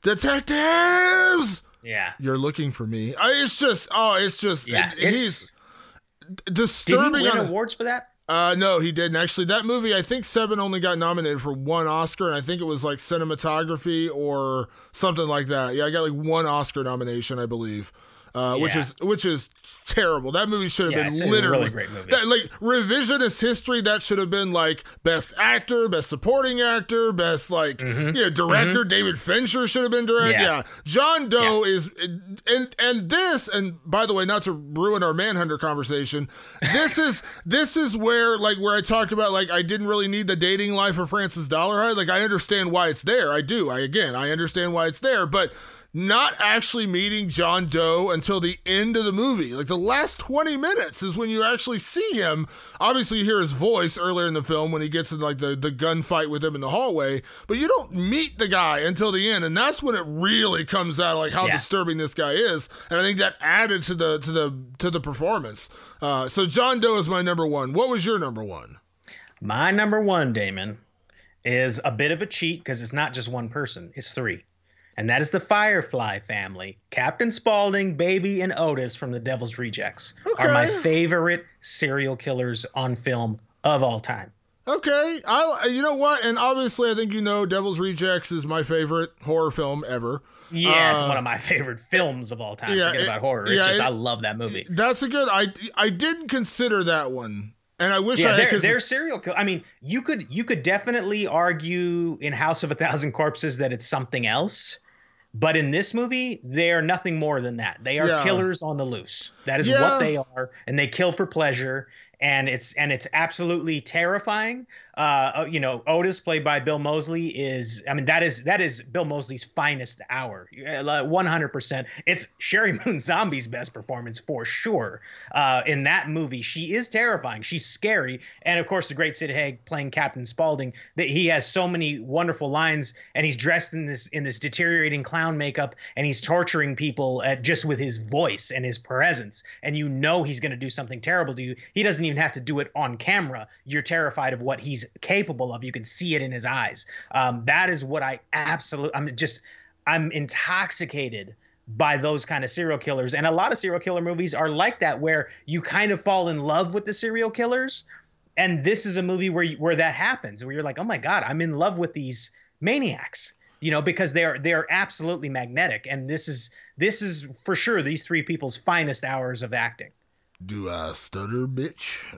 detectives." Yeah. You're looking for me. I, it's just, oh, it's just, Yeah. it- it's- he's did he disturbing. win on awards for that? uh, no, he didn't. Actually, that movie, I think Seven only got nominated for one Oscar, and I think it was like cinematography or something like that. Yeah, I got like one Oscar nomination, I believe. Uh, which is which is terrible. That movie should have Yeah, been it's a literally really great movie. That, like revisionist history. That should have been like best actor, best supporting actor, best like yeah director. David Fincher should have been director. Mm-hmm. Yeah. Yeah. John Doe is and and this and by the way, not to ruin our Manhunter conversation, this is this is where like where I talked about like I didn't really need the dating life of Francis Dolarhyde. Like I understand why it's there. I do. I again I understand why it's there, but not actually meeting John Doe until the end of the movie. Like the last 20 minutes is when you actually see him. Obviously you hear his voice earlier in the film when he gets in like the, the gunfight with him in the hallway, but you don't meet the guy until the end. And that's when it really comes out like how Yeah. disturbing this guy is. And I think that added to the to the to the performance. Uh, so John Doe is my number one. What was your number one? My number one, Damon, is a bit of a cheat because it's not just one person, it's three. And that is the Firefly family. Captain Spaulding, Baby, and Otis from the Devil's Rejects are my favorite serial killers on film of all time. Okay, I you know what, and obviously I think you know Devil's Rejects is my favorite horror film ever. Yeah, it's Uh, one of my favorite films of all time. yeah, Forget it- about horror. It's yeah, just it- I love that movie. That's a good. I I didn't consider that one, and I wish Yeah, I they're, they're serial kill. I mean, you could you could definitely argue in House of a Thousand Corpses that it's something else, but in this movie, they are nothing more than that. They are Yeah. killers on the loose. That is Yeah. what they are, and they kill for pleasure. and it's and it's absolutely terrifying. Uh, you know, Otis, played by Bill Moseley, is I mean that is that is Bill Moseley's finest hour, one hundred percent. It's Sheri Moon Zombie's best performance for sure. Uh, in that movie, she is terrifying. She's scary, and of course, the great Sid Haig playing Captain Spaulding. That he has so many wonderful lines, and he's dressed in this in this deteriorating clown makeup, and he's torturing people at, just with his voice and his presence, and you know he's going to do something terrible to you. He doesn't even have to do it on camera. You're terrified of what he's capable of. You can see it in his eyes. Um, that is what I absolutely. I'm just. I'm intoxicated by those kind of serial killers, and a lot of serial killer movies are like that, where you kind of fall in love with the serial killers. And this is a movie where where that happens, where you're like, oh my god, I'm in love with these maniacs you know because they're they're absolutely magnetic and this is this is for sure these three people's finest hours of acting do I stutter, bitch?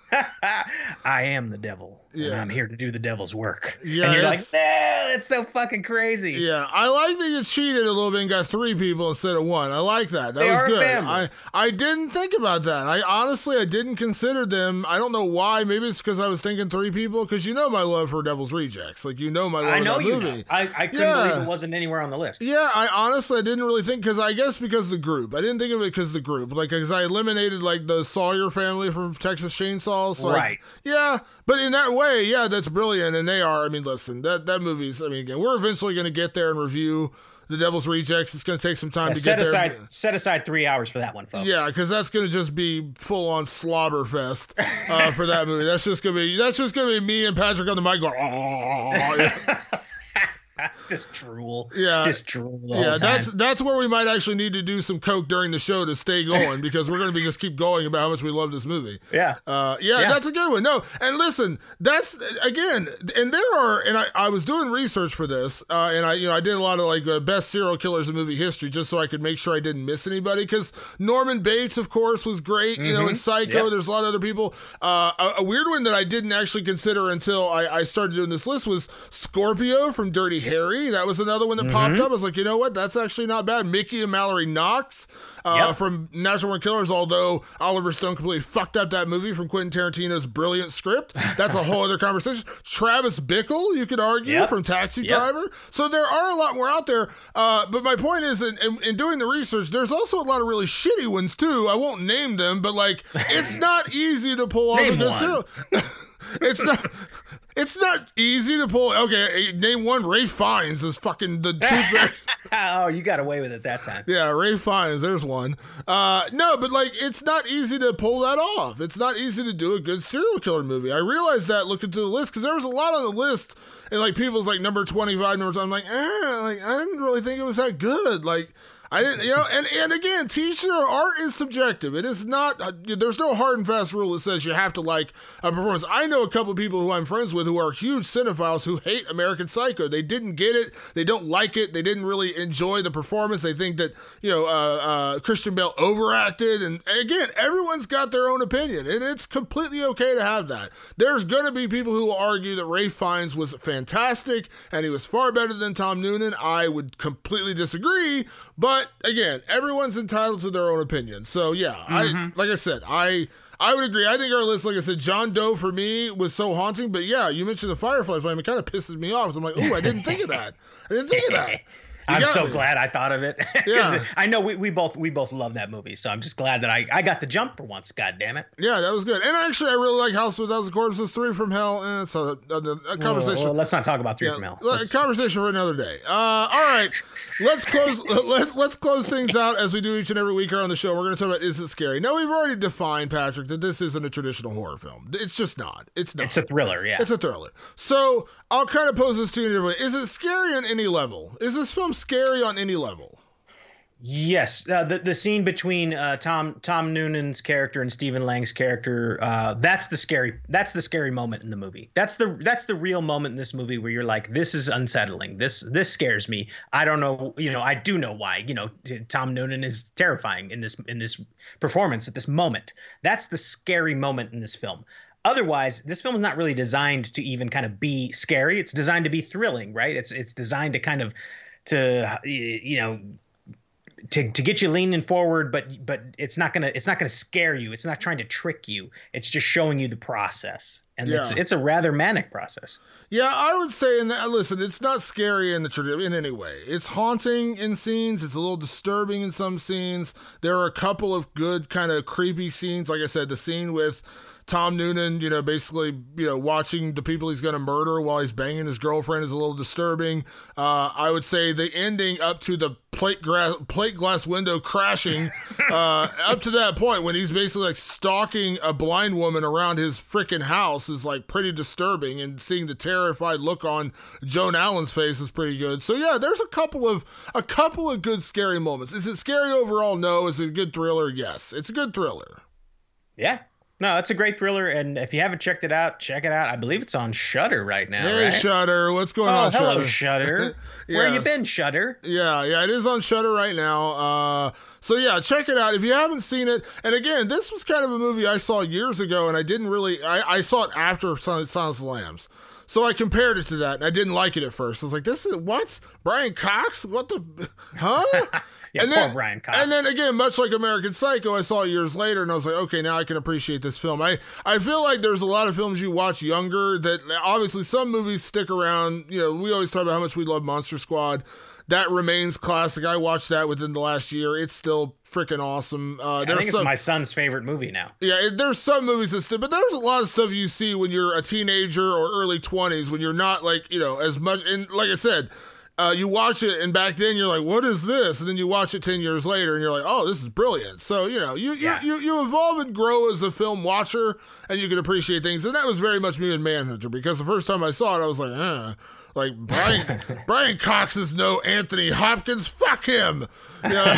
I am the devil. Yeah. And I'm here to do the devil's work. Yeah. And you're like, man, it's so fucking crazy. Yeah. I like that you cheated a little bit and got three people instead of one. I like that. That they was good. I, I didn't think about that. I honestly I didn't consider them. I don't know why. Maybe it's because I was thinking three people, because you know my love for Devil's Rejects. Like you know my love I know you movie. Know. I, I couldn't Yeah. believe it wasn't anywhere on the list. Yeah, I honestly I didn't really think because I guess because the group. I didn't think of it because the group. Like because I eliminated like the Sawyer family from Texas Chainsaw. So Right. yeah, but in that way, yeah, that's brilliant. And they are. I mean, listen, that that movie's. I mean, again, we're eventually going to get there and review the Devil's Rejects. It's going to take some time Yeah, to set get aside there. set aside three hours for that one, folks. Yeah, because that's gonna just be full on slobber fest uh, for that movie. That's just gonna be that's just gonna be me and Patrick on the mic going. Oh, just drool. Yeah. Just drool. Yeah, that's that's where we might actually need to do some coke during the show to stay going because we're gonna be just keep going about how much we love this movie. Yeah. Uh, yeah, Yeah. that's a good one. No, and listen, that's again, and there are, and I, I was doing research for this, uh, and I, you know, I did a lot of like uh, best serial killers in movie history just so I could make sure I didn't miss anybody. Because Norman Bates, of course, was great. You know, in Psycho, Mm-hmm. Yep. there's a lot of other people. Uh, a, a weird one that I didn't actually consider until I, I started doing this list was Scorpio from Dirty Harry. That was another one that Mm-hmm. popped up. I was like, you know what? That's actually not bad. Mickey and Mallory Knox uh, Yep. from Natural Born Killers, although Oliver Stone completely fucked up that movie from Quentin Tarantino's brilliant script. That's a whole other conversation. Travis Bickle, you could argue, Yep. from Taxi Yep. Driver. So there are a lot more out there. Uh, but my point is, in, in, in doing the research, there's also a lot of really shitty ones too. I won't name them, but like, it's not easy to pull off Name a good one. serial. it's not. It's not easy to pull. Okay, name one. Ralph Fiennes is fucking the tooth. oh, you got away with it that time. Yeah, Ralph Fiennes, there's one. Uh, no, but like, it's not easy to pull that off. It's not easy to do a good serial killer movie. I realized that looking through the list because there was a lot on the list, and like people's like number 25 numbers. I'm like, eh, like I didn't really think it was that good. Like. I didn't, you know, and, and again, teacher art is subjective. It is not, there's no hard and fast rule that says you have to like a performance. I know a couple of people who I'm friends with who are huge cinephiles who hate American Psycho. They didn't get it. They don't like it. They didn't really enjoy the performance. They think that, you know, uh, uh, Christian Bale overacted. And again, everyone's got their own opinion, and it's completely okay to have that. There's going to be people who argue that Ralph Fiennes was fantastic and he was far better than Tom Noonan. I would completely disagree. But again, everyone's entitled to their own opinion. So yeah, I mm-hmm. like I said, I I would agree. I think our list, like I said, John Doe for me was so haunting. But yeah, you mentioned the Firefly flame. It kind of pisses me off. So I'm like, oh, I didn't think of that. I didn't think of that. I'm so me. glad I thought of it. Yeah. I know we, we both we both love that movie, so I'm just glad that I, I got the jump for once. God damn it! Yeah, that was good. And actually, I really like House with Thousand Corpses, Three from Hell. And it's a, a, a conversation. Well, let's not talk about Three Yeah, from Hell. Let's- conversation for another day. Uh, all right, let's close. let's let's close things out as we do each and every week here on the show. We're going to talk about is it scary? Now we've already defined Patrick that this isn't a traditional horror film. It's just not. It's not. it's a thriller, yeah. It's a thriller. So I'll kind of pose this to you in a different way. Is it scary on any level? Is this film scary on any level? Yes, uh, the the scene between uh, Tom Tom Noonan's character and Stephen Lang's character uh, that's the scary that's the scary moment in the movie. That's the that's the real moment in this movie where you're like, this is unsettling. This this scares me. I don't know, you know, I do know why. You know, Tom Noonan is terrifying in this in this performance at this moment. That's the scary moment in this film. Otherwise, this film is not really designed to even kind of be scary. It's designed to be thrilling, right? It's it's designed to kind of to you know to, to get you leaning forward but but it's not gonna it's not gonna scare you it's not trying to trick you it's just showing you the process and it's Yeah. it's a rather manic process Yeah, I would say in that. Uh, listen, it's not scary in the trad- in any way. It's haunting in scenes. It's a little disturbing in some scenes. There are a couple of good kind of creepy scenes. Like I said, the scene with Tom Noonan, you know, basically, you know, watching the people he's going to murder while he's banging his girlfriend is a little disturbing. Uh, I would say the ending up to the plate glass plate glass window crashing, uh, up to that point when he's basically like stalking a blind woman around his freaking house is like pretty disturbing, and seeing the terrified look on Joan Allen's face is pretty good. So yeah, there's a couple of a couple of good scary moments. Is it scary overall? No. Is it a good thriller? Yes, it's a good thriller. yeah no it's a great thriller and if you haven't checked it out check it out i believe it's on Shudder right now Hey, right? Shudder, what's going oh on? hello Shudder? shutter where you been Shudder Yeah, yeah, it is on Shudder right now. Uh, so yeah, check it out if you haven't seen it. And again, this was kind of a movie I saw years ago, and I didn't really. I, I saw it after Silence of the Lambs, so I compared it to that, and I didn't like it at first. I was like, "This is what Brian Cox? What the? Huh?" Yeah, and then, Brian Cox. And then again, much like American Psycho, I saw it years later, and I was like, okay, now I can appreciate this film. I, I feel like there's a lot of films you watch younger that obviously some movies stick around. You know, we always talk about how much we love Monster Squad. That remains classic. I watched that within the last year. It's still freaking awesome. Uh, i think it's my son's favorite movie now yeah, there's some movies that still, but there's a lot of stuff you see when you're a teenager or early 20s when you're not like, you know, as much. And like I said, uh, you watch it and back then you're like, what is this? And then you watch it 10 years later and you're like, oh, this is brilliant. So, you know, you, Yeah. you, you, evolve and grow as a film watcher and you can appreciate things. And that was very much me in Manhunter because the first time I saw it, I was like, eh. Like Brian Brian Cox is no Anthony Hopkins. Fuck him. You know,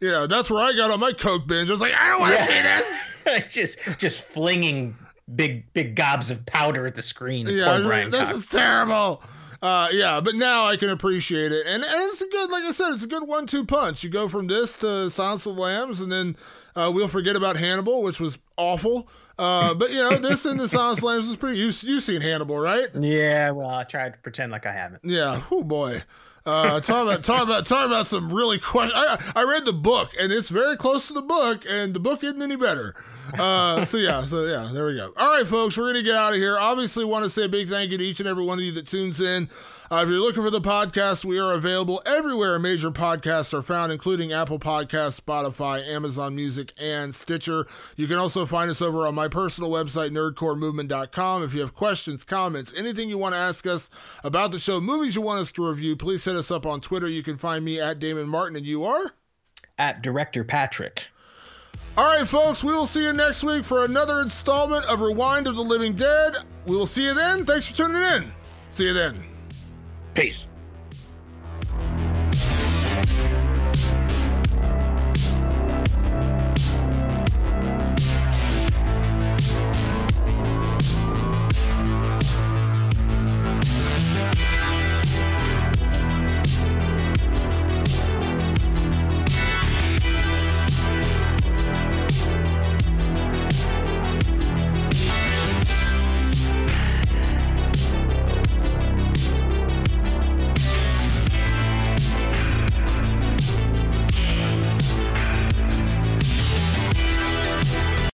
you know, that's where I got on my coke binge. I was like, I don't want to see this. just just flinging big big gobs of powder at the screen Yeah, this is terrible. Uh, yeah, but now I can appreciate it, and, and it's a good, like I said, it's a good one-two punch. You go from this to Silence of the Lambs, and then uh, we'll forget about Hannibal, which was awful. Uh, but you know, this and the Silence of the Lambs is pretty. You you seen Hannibal, right? yeah well i tried to pretend like i haven't Yeah. Oh boy. Uh, talk about talk about talk about some really question. I I read the book and it's very close to the book, and the book isn't any better. Uh, so yeah, so yeah, there we go. All right, folks, we're gonna get out of here. Obviously, want to say a big thank you to each and every one of you that tunes in. Uh, if you're looking for the podcast, we are available everywhere major podcasts are found, including Apple Podcasts, Spotify, Amazon Music, and Stitcher. You can also find us over on my personal website, nerdcoremovement.com. If you have questions, comments, anything you want to ask us about the show, movies you want us to review, please hit us up on Twitter. You can find me at Damon Martin, and you are? at director patrick all right, folks, we will see you next week for another installment of Rewind of the Living Dead. We will see you then. Thanks for tuning in. See you then. Peace.